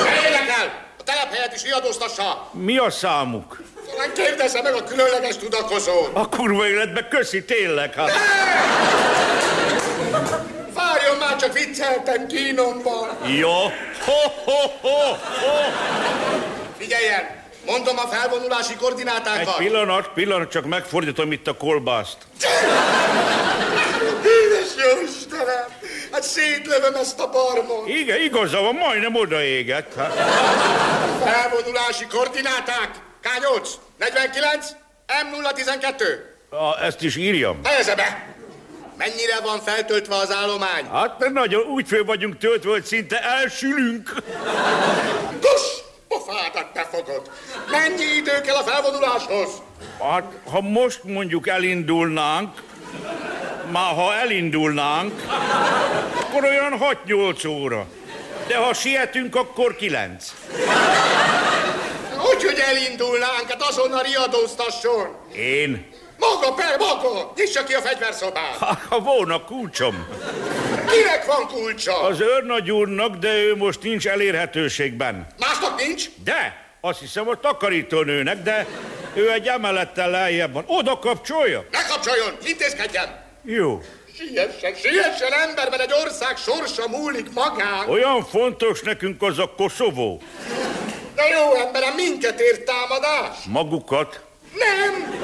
Ne érdekel! A telephelyet is riadóztassa! mi a számuk? Talán kérdezze meg a különleges tudakozót! A kurva életbe köszi tényleg, hát. Már, csak vicceltem kínomban! Jó. Ho, ho, ho, ho. Figyeljen! Mondom a felvonulási Egy koordinátákat! pillanat, pillanat, csak megfordítom itt a kolbászt. Édes jó Istenem! Hát szétlövöm ezt a barmot! Igen, igaza van, majdnem odaégett. Hát. Felvonulási koordináták! K8, 49, M012. A, ezt is írjam. Fejezze be! Mennyire van feltöltve az állomány? Hát mert nagyon úgy föl vagyunk töltve, hogy szinte elsülünk. Kus! Pofádat befogod! Mennyi idő kell a felvonuláshoz? Hát, ha most mondjuk elindulnánk, már ha elindulnánk, akkor olyan 6-8 óra. De ha sietünk, akkor 9. Úgy, hogy elindulnánk, hát azonnal riadóztasson! Én? Maga, per, maga! Nyissa ki a fegyverszobát! Ha, ha volna kulcsom. Kinek van kulcsa? Az őrnagy úrnak, de ő most nincs elérhetőségben. Másnak nincs? De, azt hiszem a takarítónőnek, de ő egy emelettel lejjebb van. Oda kapcsolja? Ne kapcsoljon! Intézkedjen! Jó. Siessen, siessen ember, mert egy ország sorsa múlik magán! Olyan fontos nekünk az a Koszovó. De jó emberem, minket ért támadás? Magukat. Nem!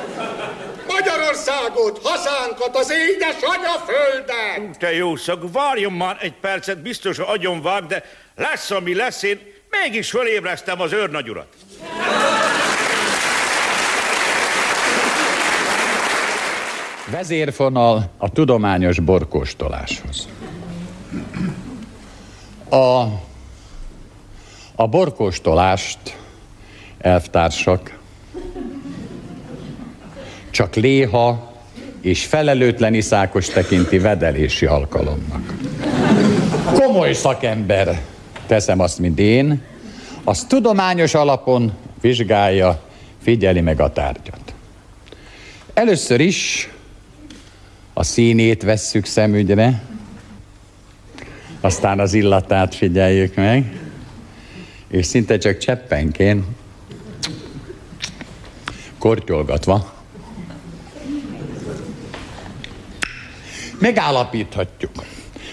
Magyarországot, hazánkat, az édes anyaföldet! Te jó szak, várjon már egy percet, biztos agyon vág, de lesz, ami lesz, én mégis fölébreztem az őrnagyurat. Vezérfonal a tudományos borkóstoláshoz. A, a borkóstolást, elvtársak, csak léha és felelőtlen iszákos tekinti vedelési alkalomnak. Komoly szakember, teszem azt, mint én, az tudományos alapon vizsgálja, figyeli meg a tárgyat. Először is a színét vesszük szemügyre, aztán az illatát figyeljük meg, és szinte csak cseppenként, kortyolgatva, megállapíthatjuk,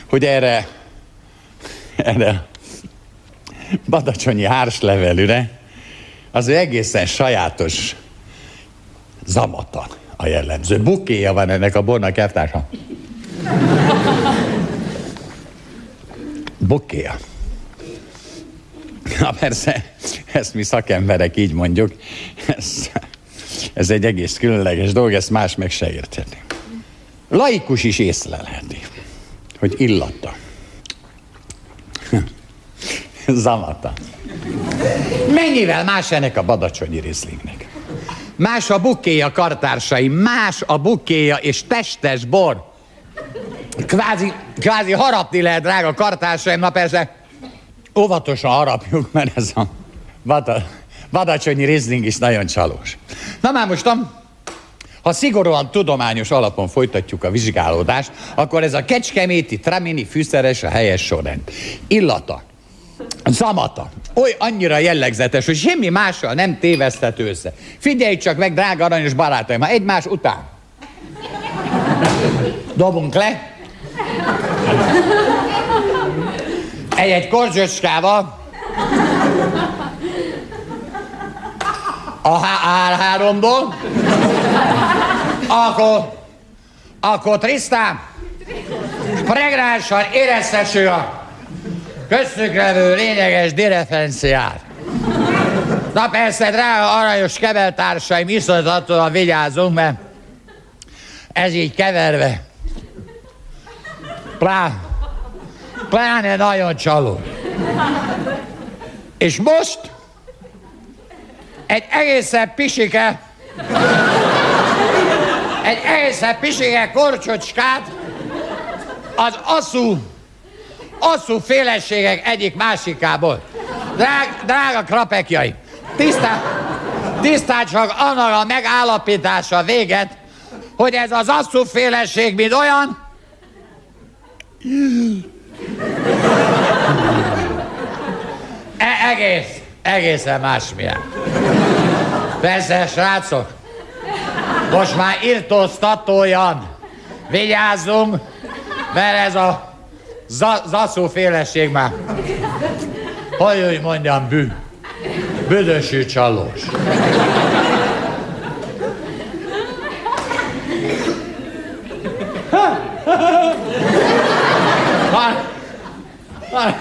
hogy erre, erre badacsonyi hárslevelűre az egészen sajátos zamata a jellemző. Bukéja van ennek a bornak, elvtársa. Bukéja. Na persze, ezt mi szakemberek így mondjuk. Ez, ez egy egész különleges dolog, ezt más meg se érteni. Laikus is észlelheti, hogy illata. Zamata. Mennyivel más ennek a badacsonyi rizlingnek? Más a bukéja, kartársai, más a bukéja és testes bor. Kvázi, kvázi harapni lehet, drága kartársaim, na persze, óvatosan harapjuk, mert ez a vada, vadacsonyi rizling is nagyon csalós. Na már mostan, ha szigorúan tudományos alapon folytatjuk a vizsgálódást, akkor ez a kecskeméti tramini fűszeres a helyes sorrend. Illata, zamata, oly annyira jellegzetes, hogy semmi mással nem téveszthető össze. Figyelj csak meg, drága aranyos barátaim, ha egymás után dobunk le, egy-egy korzsöcskával, a R3-ból, akkor, akkor Trisztán pregnánsan éreztessük a köztük levő lényeges differenciát. Na persze, drága aranyos kebeltársaim, iszonyatosan vigyázunk, mert ez így keverve. Plá, pláne nagyon csaló. És most egy egészen pisike, egy egészen pisike korcsocskát az asszú, asszú féleségek egyik másikából. Drág, drága krapekjai, tisztán, tisztán csak annak a megállapítása véget, hogy ez az asszú féleség, mint olyan, E- egész, egészen másmilyen. Persze, srácok, most már irtóztatójan vigyázzunk, mert ez a za- zaszó féleség már, hogy úgy mondjam, bű, büdösű csalós. Van, van,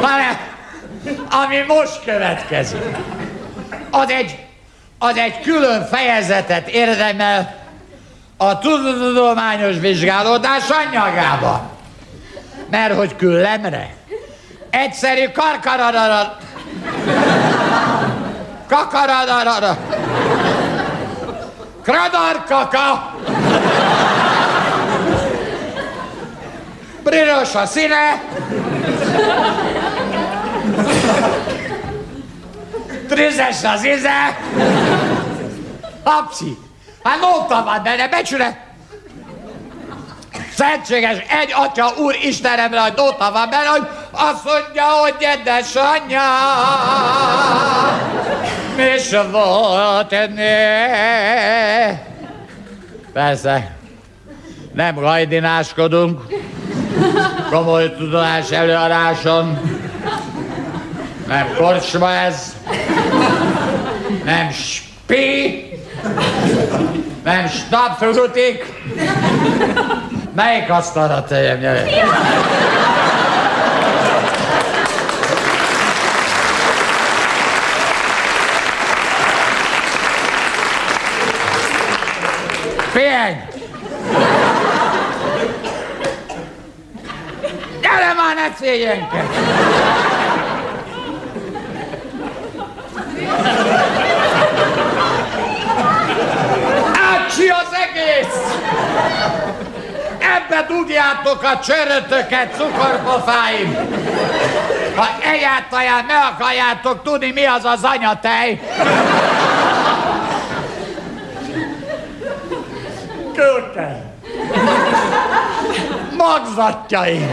van, ami most következik, az egy, az egy külön fejezetet érdemel a tudományos vizsgálódás anyagában. Mert hogy küllemre, egyszerű karkaradara, kakaradara, kradarkaka, Briros a színe. Trizes az íze. Apci. Hát nóta van benne, becsület. Szentséges egy atya úr Istenemre, hogy nóta van benne, hogy azt mondja, hogy édesanyja. Mi se volt ennél. Persze, nem gajdináskodunk komoly tudás előadáson. Nem kocsma ez, nem spi, Nem, stab földöték. Melyik asztalra tegyem, gyere. Pihenj! Gyere már, ne szégyenkedj! Ácsi az egész! Ebbe dugjátok a csörötöket, cukorpofáim! Ha egyáltalán meg akarjátok tudni, mi az az anyatej, Költen! Magzatjaim!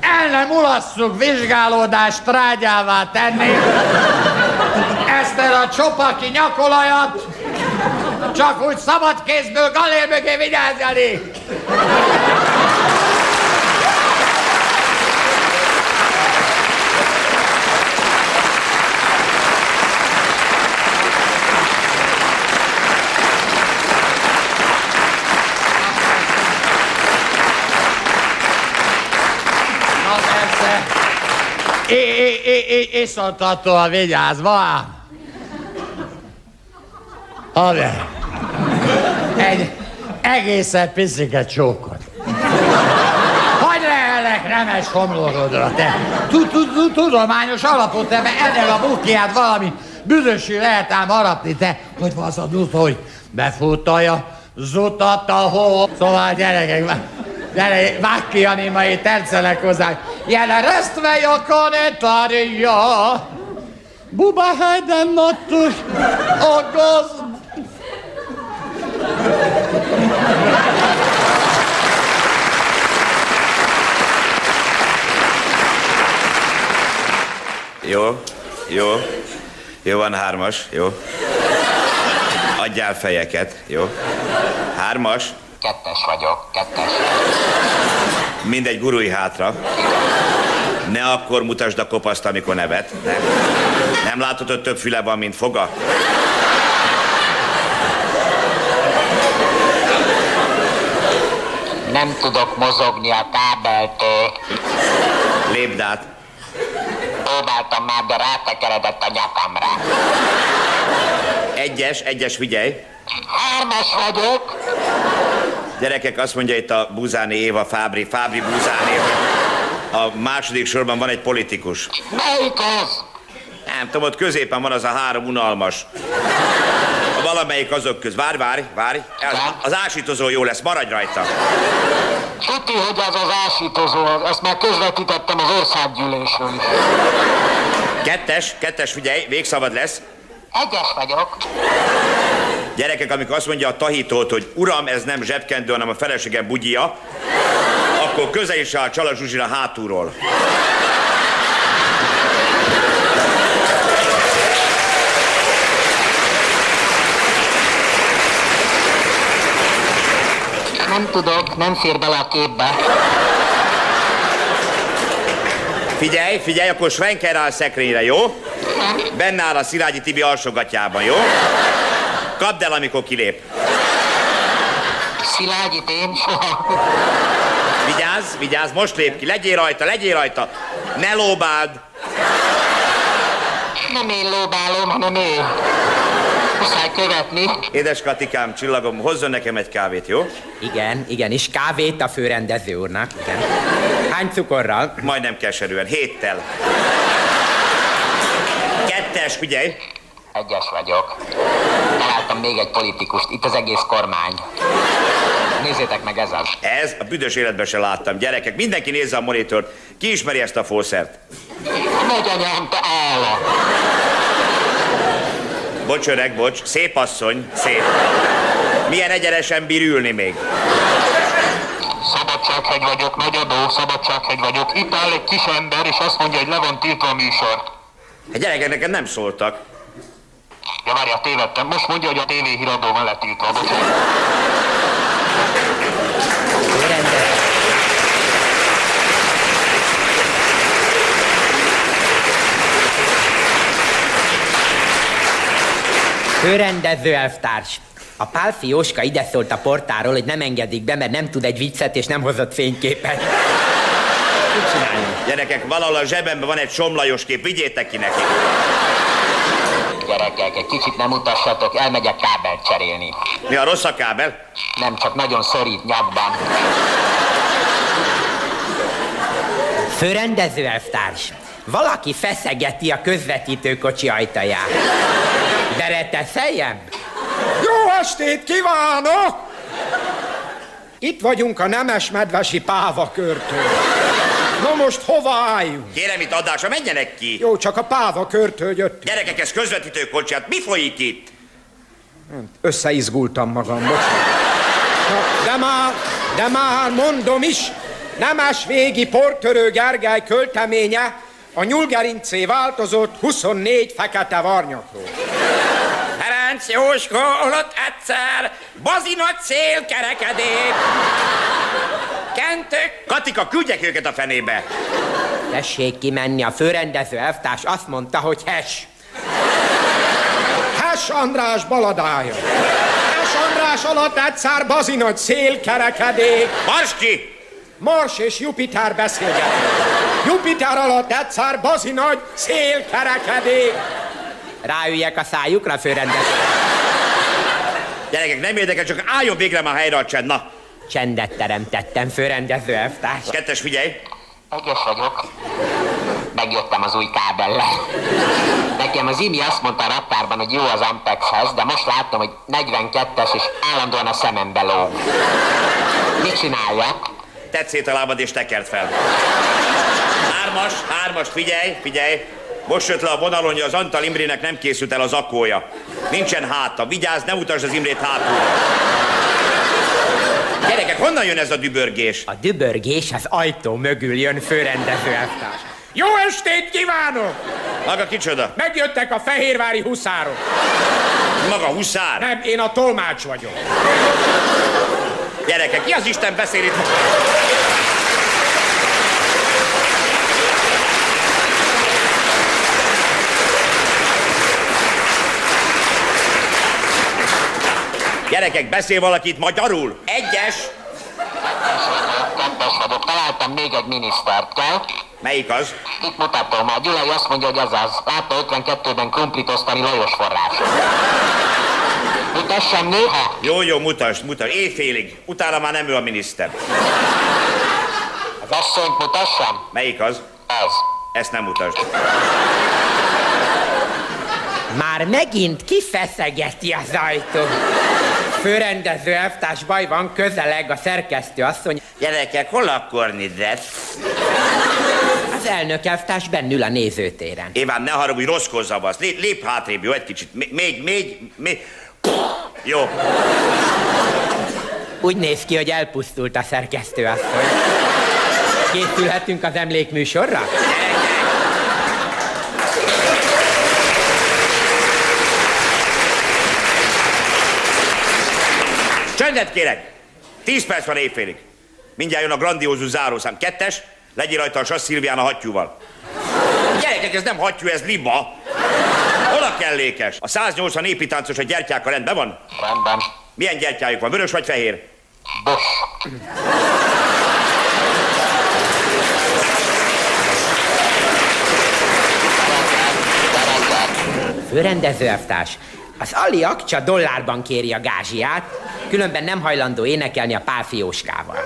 El nem ulasszuk vizsgálódást trágyává tenni, ezt a csopaki nyakolajat, csak úgy szabad kézből galér mögé vigyázni! Na persze. É, é, é, é, iszontatóan vigyázva. Haver. Egy egészen piszike csókot. Hagy lehelek nemes homlokodra, te. Tu- tu- tu- Tudományos alapot te, mert ennél a bukiát valami büdösű lehet ám harapni, te. Hogy van az a dut, hogy befutalja zutat a hó. Szóval gyerekek, gyere, vágj ki, animai, tetszenek hozzá. Jelen resztve a kanetária. Buba helyden nattus, a gaz... Jó, jó. Jó, van hármas, jó. Adjál fejeket, jó. Hármas. Kettes vagyok, kettes. Mindegy, gurulj hátra. Ne akkor mutasd a kopaszt, amikor nevet. Nem, nem látod, hogy több füle van, mint foga? Nem tudok mozogni a kábeltől. Lépd át. Próbáltam már, de rátekeredett a nyakamra. Egyes, egyes, figyelj. Hármas vagyok. Gyerekek, azt mondja itt a Buzáni Éva, Fábri, Fábri Buzáni. A második sorban van egy politikus. Melyik az? Nem tudom, ott középen van az a három unalmas. A valamelyik azok köz. Várj, várj, várj. Az, az ásítozó jó lesz, maradj rajta. Tuti, hogy az az ásítozó, azt már közvetítettem az országgyűlésről is. Kettes, kettes, figyelj, végszabad lesz. Egyes vagyok. Gyerekek, amikor azt mondja a tahitót, hogy uram, ez nem zsebkendő, hanem a feleségem bugyia, akkor közel is áll Csala Zsuzsira hátulról. Nem tudok, nem fér bele a képbe. Figyelj, figyelj, akkor Svenker áll szekrényre, jó? Benne áll a Szilágyi Tibi alsógatjában, jó? Kapd el, amikor kilép. Szilágyit én soha. Vigyázz, vigyázz, most lép ki, legyél rajta, legyél rajta. Ne lóbáld. Nem én lóbálom, hanem ő. Muszáj követni. Édes Katikám, csillagom, hozzon nekem egy kávét, jó? Igen, igen, és kávét a főrendező úrnak. Igen. Hány cukorral? Majdnem keserűen, héttel. Kettes, figyelj! Egyes vagyok. Találtam még egy politikust, itt az egész kormány. Nézzétek meg ez az. Ez a büdös életben se láttam. Gyerekek, mindenki nézze a monitort. Ki ismeri ezt a fószert? Megy anyám, te állat. Bocs, öreg, bocs. Szép asszony, szép. Milyen egyenesen bír ülni még? Szabadsághegy vagyok, nagy adó, szabadsághegy vagyok. Itt áll egy kis ember, és azt mondja, hogy le van tiltva a műsor. Hát gyerekek, nekem nem szóltak. Ja, várja, tévedtem. Most mondja, hogy a tévéhíradó van letiltva. Bocsánat. Főrendező elvtárs. A Pálfi Jóska ide szólt a portáról, hogy nem engedik be, mert nem tud egy viccet, és nem hozott fényképet. Mit csináljunk? Gyerekek, valahol a zsebemben van egy somlajos kép, vigyétek ki neki. Gyerekek, egy kicsit nem utassatok, elmegyek kábelt cserélni. Mi a rossz a kábel? Nem, csak nagyon szorít nyakban. Főrendező elvtárs. Valaki feszegeti a közvetítőkocsi ajtaját. Bereteszeljem? Jó estét kívánok! Itt vagyunk a Nemes Medvesi Pávakörtől. Na most hova álljunk? Kérem itt adásra, menjenek ki! Jó, csak a Pávakörtől jött. Gyerekek, ez közvetítőkocsi, hát mi folyik itt? Összeizgultam magam, bocsánat. Na, de már, de már mondom is, Nemes végi portörő Gergely költeménye a nyulgerincé változott 24 fekete varnyakról. Ferenc Jóska alatt egyszer, bazi nagy szél kerekedék. Kentök. Katika, küldjek őket a fenébe! Tessék kimenni, a főrendező elvtárs azt mondta, hogy hes. Hess András baladája. Hess András alatt egyszer bazi nagy szél kerekedék. Mars ki! Mars és Jupiter beszélgetnek. Jupiter alatt egyszer bazi nagy szél kerekedék. Ráüljek a szájukra, főrendező. Gyerekek, nem érdekel, csak álljon végre már helyre a csend, na! Csendet teremtettem, főrendező elvtárs. Kettes, figyelj! Egyes vagyok. Megjöttem az új kábellel. Nekem az Imi azt mondta a raktárban, hogy jó az Ampexhez, de most láttam, hogy 42-es, és állandóan a szemembe lóg. Mit csináljak? Tedd szét a lábad és tekerd fel. Hármas, hármas, figyelj, figyelj! Most jött le a vonalon, hogy az Antal Imrének nem készült el az akója. Nincsen háta. Vigyázz, ne utasd az Imrét hátul. Gyerekek, honnan jön ez a dübörgés? A dübörgés az ajtó mögül jön, főrendező elvtárs. Jó estét kívánok! Maga kicsoda? Megjöttek a fehérvári huszárok. Maga huszár? Nem, én a tolmács vagyok. Gyerekek, ki az Isten beszél itt? Gyerekek, beszél valaki itt magyarul? Egyes. Kettes vagyok. Találtam még egy minisztert, kell? Melyik az? Itt mutatom. A Gyulai azt mondja, hogy ez az. Látta 52-ben krumplit osztani Lajos forrás. Mutassam néha? Jó, jó, mutasd, mutasd. Éjfélig. Utána már nem ő a miniszter. Az asszonyt mutassam? Melyik az? Ez. Ezt nem mutasd. Már megint kifeszegeti az ajtó. Főrendező elvtárs baj van, közeleg a szerkesztő asszony. Gyerekek, hol a kornidret? Az elnök elvtárs bennül a nézőtéren. Éván, ne haragudj, rosszkor zavasz. Lép, lép hátrébb, jó, egy kicsit. Még, még, még, még. Jó. Úgy néz ki, hogy elpusztult a szerkesztő asszony. Készülhetünk az emlékműsorra? Csendet kérek! Tíz perc van éjfélig. Mindjárt jön a grandiózus zárószám. Kettes, legyél rajta a Sass Szilvián a hattyúval. Gyerekek, ez nem hattyú, ez liba. Hol a kellékes? A 180 építáncos a gyertyákkal rendben van? Rendben. Milyen gyertyájuk van, vörös vagy fehér? Bos. Főrendező elvtárs, az Ali Akcsa dollárban kéri a gázsiát, különben nem hajlandó énekelni a pálfióskával.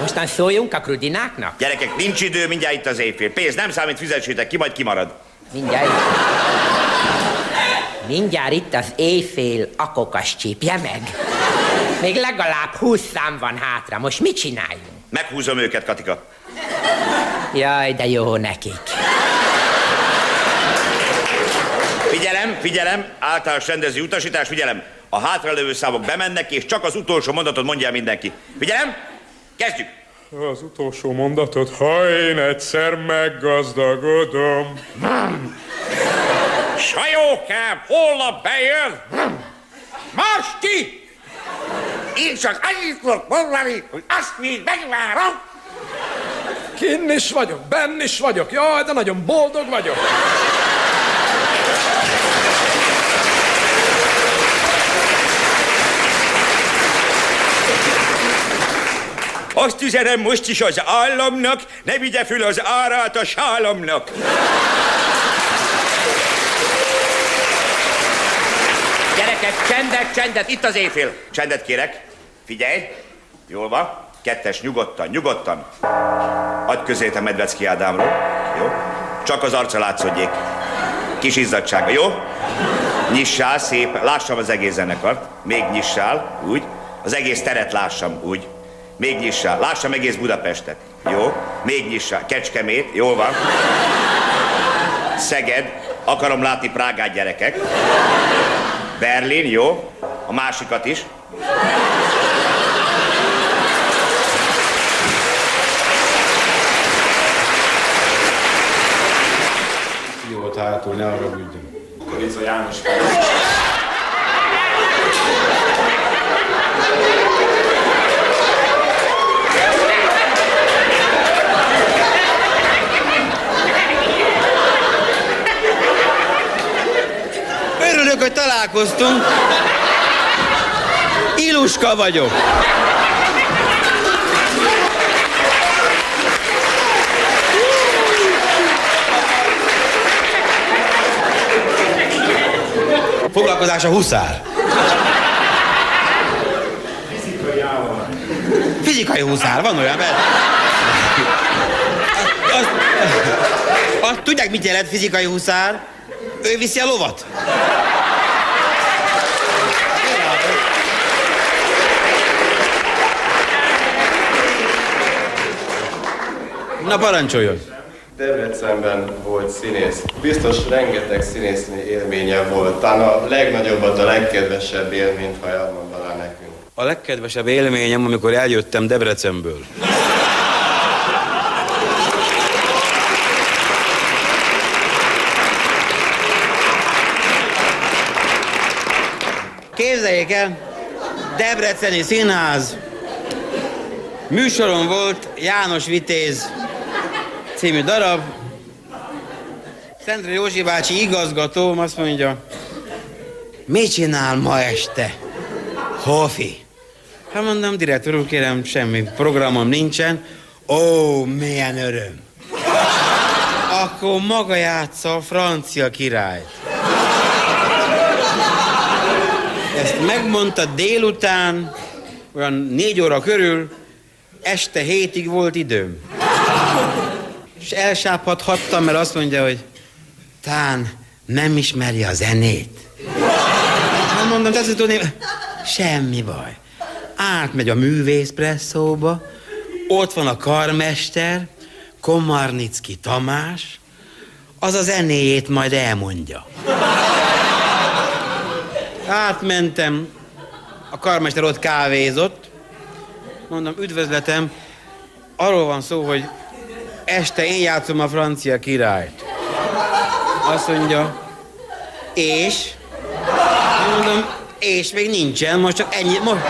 Mostan szóljunk a krudináknak? Gyerekek, nincs idő, mindjárt itt az éjfél. Pénz nem számít, fizessétek ki, majd kimarad. Mindjárt itt. Mindjárt itt az éjfél akokas csípje meg. Még legalább húsz szám van hátra. Most mit csináljunk? Meghúzom őket, Katika. Jaj, de jó nekik. Figyelem, általános rendező utasítás, figyelem. A hátralevő számok bemennek, és csak az utolsó mondatot mondja el mindenki. Figyelem, kezdjük. Az utolsó mondatot, ha én egyszer meggazdagodom. Sajókám, holnap bejön. Mars ki! Én csak annyit tudok mondani, hogy azt még megvárom. Kinn is vagyok, benn is vagyok. Jaj, de nagyon boldog vagyok. Azt üzenem most is az államnak, ne vigye föl az árát a sálamnak. Gyerekek, csendet, csendet, itt az éjfél. Csendet kérek. Figyelj. Jól van. Kettes, nyugodtan, nyugodtan. Adj közét a Medvecki Ádámról. Jó? Csak az arca látszódjék. Kis izzadsága, jó? Nyissál szép, lássam az egész zenekart. Még nyissál, úgy. Az egész teret lássam, úgy. Még nyissál, lássam egész Budapestet. Jó? Még nyissál. Kecskemét, jól van. Szeged, akarom látni Prágát gyerekek. Berlin, jó? A másikat is. Jó volt hátul, ne arra bűnjön. Korica János Örülök, hogy találkoztunk. Iluska vagyok. A huszár. Fizikai huszár, van olyan, mert... Azt, azt, tudják, mit jelent fizikai huszár? Ő viszi a lovat. Na parancsoljon! Debrecenben volt színész. Biztos rengeteg színésznyi élménye volt. Talán a legnagyobbat, a legkedvesebb élményt, ha elmondaná nekünk. A legkedvesebb élményem, amikor eljöttem Debrecenből. Képzeljék el, Debreceni Színház. Műsoron volt János Vitéz című darab. Szentre Józsi bácsi igazgatóm azt mondja, mit csinál ma este? Hofi. Hát mondom, direktor úr, kérem, semmi programom nincsen. Ó, milyen öröm. Akkor maga játsza a francia királyt. Ezt megmondta délután, olyan négy óra körül, este hétig volt időm. És elsápadhattam, mert azt mondja, hogy tán nem ismeri a zenét. Hát mondom, te tudni, semmi baj. Átmegy a művészpresszóba, ott van a karmester, Komarnicki Tamás, az a zenéjét majd elmondja. Átmentem, a karmester ott kávézott, mondom, üdvözletem, arról van szó, hogy este én játszom a francia királyt. Azt mondja, és? Mondom, és még nincsen, most csak ennyi. Most,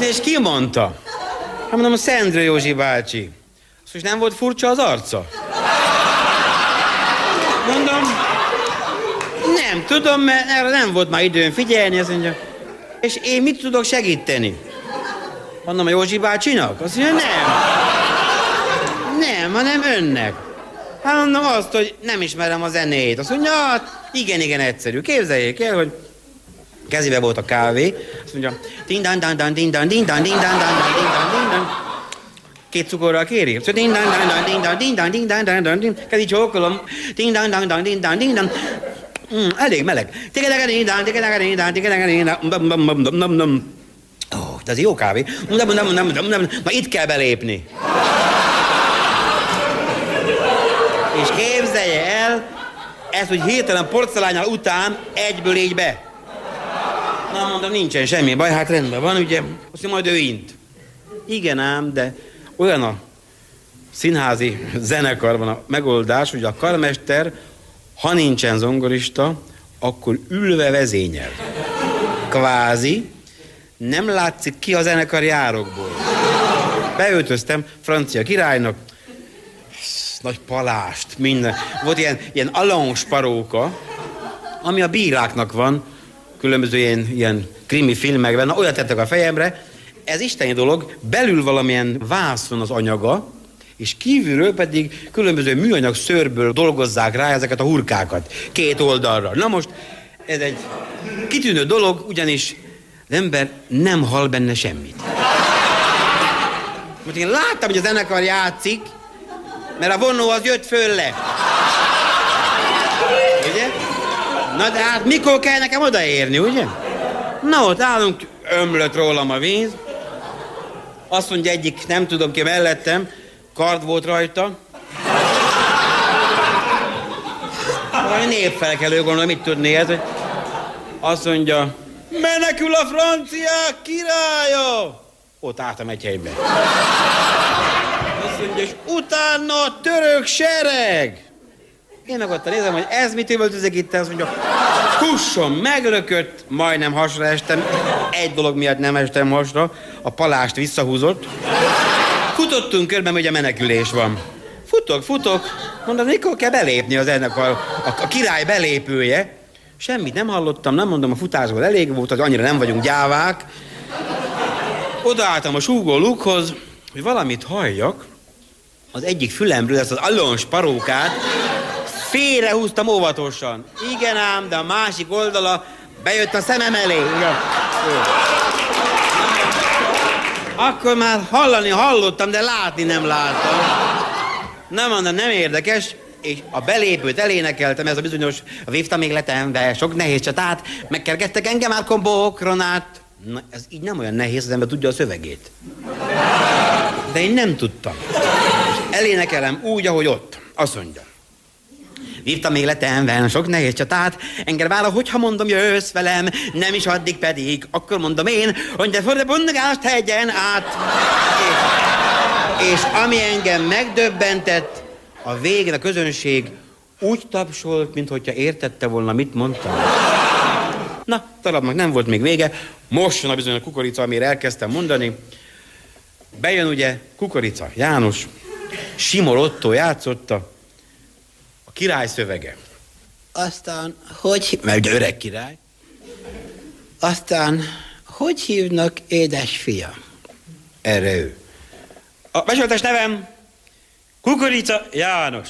és ki mondta? Hát mondom, a Szendre Józsi bácsi. Azt most nem volt furcsa az arca? Mondom, nem tudom, mert erre nem volt már időm figyelni, azt mondja. És én mit tudok segíteni? Mondom, a Józsi bácsinak? Azt mondja, nem. Nem, hanem önnek. Hát mondom azt, hogy nem ismerem a zenét. Azt mondja, hát igen, igen, egyszerű. Képzeljék el, hogy kezébe volt a kávé. Azt mondja, ding dan dan dan ding dan ding dan ding dan dan dan ding dan ding dan. Két cukorral kéri? Szóval ding dan dan dan ding dan ding dan ding dan dan dan ding. Kezi csókolom. Ding dan dan dan ding dan ding dan. Mm, elég meleg. Bum. Ó, ez jó kávé. Ma itt kell belépni. És képzelje el, ez, hogy hirtelen porcelányal után egyből így be. Na mondom, nincsen semmi baj, hát rendben van, ugye, azt majd ő int. Igen ám, de olyan a színházi zenekarban a megoldás, hogy a karmester, ha nincsen zongorista, akkor ülve vezényel. Kvázi, nem látszik ki a zenekar járokból. Beöltöztem francia királynak, nagy palást, minden. Volt ilyen, ilyen alons paróka, ami a bíráknak van, különböző ilyen, ilyen krimi filmekben, na olyat tettek a fejemre, ez isteni dolog, belül valamilyen vászon az anyaga, és kívülről pedig különböző műanyag szőrből dolgozzák rá ezeket a hurkákat két oldalra. Na most ez egy kitűnő dolog, ugyanis az ember nem hall benne semmit. Most én láttam, hogy a zenekar játszik, mert a vonó az jött föl le. Ugye? Na de hát mikor kell nekem odaérni, ugye? Na ott állunk, ömlött rólam a víz. Azt mondja egyik, nem tudom ki mellettem, kard volt rajta. Valami népfelkelő, gondolom, mit tudni ez, hogy azt mondja, menekül a franciák királya! Ott álltam egy helyben. Utána a török sereg! Én meg ott nézem, hogy ez mit üvöltözik itt, azt mondja, kusson, meglökött, majdnem hasra estem. Egy dolog miatt nem estem hasra, a palást visszahúzott. Futottunk körben, hogy a menekülés van. Futok, futok, mondom, mikor kell belépni az ennek a, a, a király belépője. Semmit nem hallottam, nem mondom, a futásból elég volt, hogy annyira nem vagyunk gyávák. Odaálltam a súgó lukhoz, hogy valamit halljak. Az egyik fülemről ezt az allons parókát félrehúztam óvatosan. Igen ám, de a másik oldala bejött a szemem elé. Ja. Akkor már hallani hallottam, de látni nem láttam. Nem mondom, nem érdekes, és a belépőt elénekeltem, ez a bizonyos vívta még letembe, sok nehéz csatát, megkergettek engem már kombókronát. Na, ez így nem olyan nehéz, az ember tudja a szövegét. De én nem tudtam. Elénekelem úgy, ahogy ott. Azt mondja. Vívtam még letemben sok nehéz csatát, engem vála, hogyha mondom, jössz velem, nem is addig pedig, akkor mondom én, hogy de for de bundást hegyen át. És, és ami engem megdöbbentett, a végén a közönség úgy tapsolt, mint hogyha értette volna, mit mondtam. Na, talán nem volt még vége. Most jön bizony a kukorica, amire elkezdtem mondani. Bejön ugye kukorica, János, Simor Otto játszotta, a király szövege. Aztán, hogy, mert öreg király, aztán, hogy hívnak édesfia? Erre ő. A besoltás nevem Kukorica János.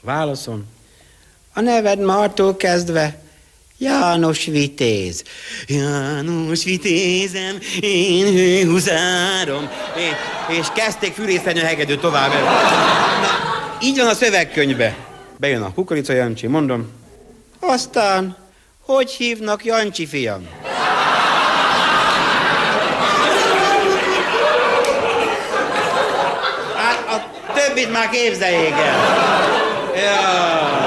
Válaszom. A neved Martól kezdve János Vitéz. János Vitézem, én hőhuzárom. És, és kezdték fűrészenyő hegedő tovább. Na, így van a szövegkönyvbe. Bejön a kukorica Jancsi, mondom. Aztán, hogy hívnak Jancsi fiam? Hát a többit már képzeljék el. Ja.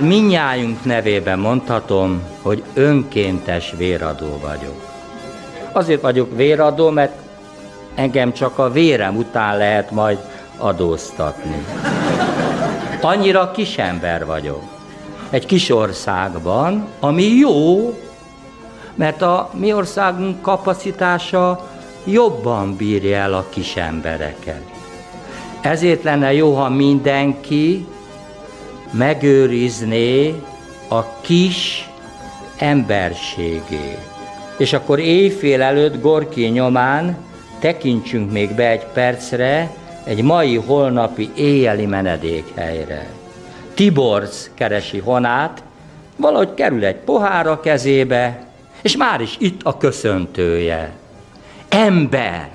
Minnyájunk nevében mondhatom, hogy önkéntes véradó vagyok. Azért vagyok véradó, mert engem csak a vérem után lehet majd adóztatni. Annyira kisember vagyok. Egy kis országban, ami jó, mert a mi országunk kapacitása jobban bírja el a kis embereket. Ezért lenne jó, ha mindenki megőrizné a kis emberségét. És akkor éjfél előtt Gorki nyomán tekintsünk még be egy percre egy mai holnapi éjjeli menedékhelyre. Tiborc keresi Honát, valahogy kerül egy pohár a kezébe, és már is itt a köszöntője. Ember!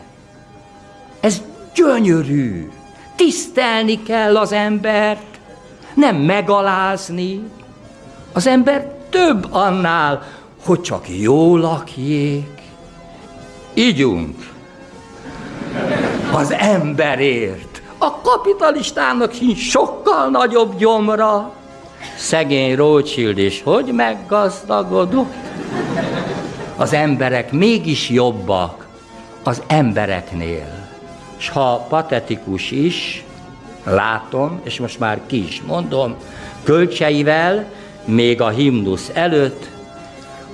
Ez gyönyörű! Tisztelni kell az embert, nem megalázni. Az ember több annál, hogy csak jó lakjék. Ígyunk az emberért. A kapitalistának sincs sokkal nagyobb gyomra. Szegény Rothschild is hogy meggazdagodott? Az emberek mégis jobbak az embereknél. S ha patetikus is, látom, és most már ki is mondom, kölcseivel, még a himnusz előtt,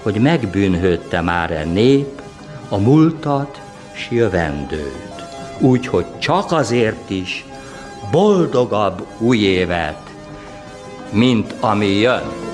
hogy megbűnhődte már a nép a múltat s jövendőt. Úgyhogy csak azért is boldogabb új évet, mint ami jön.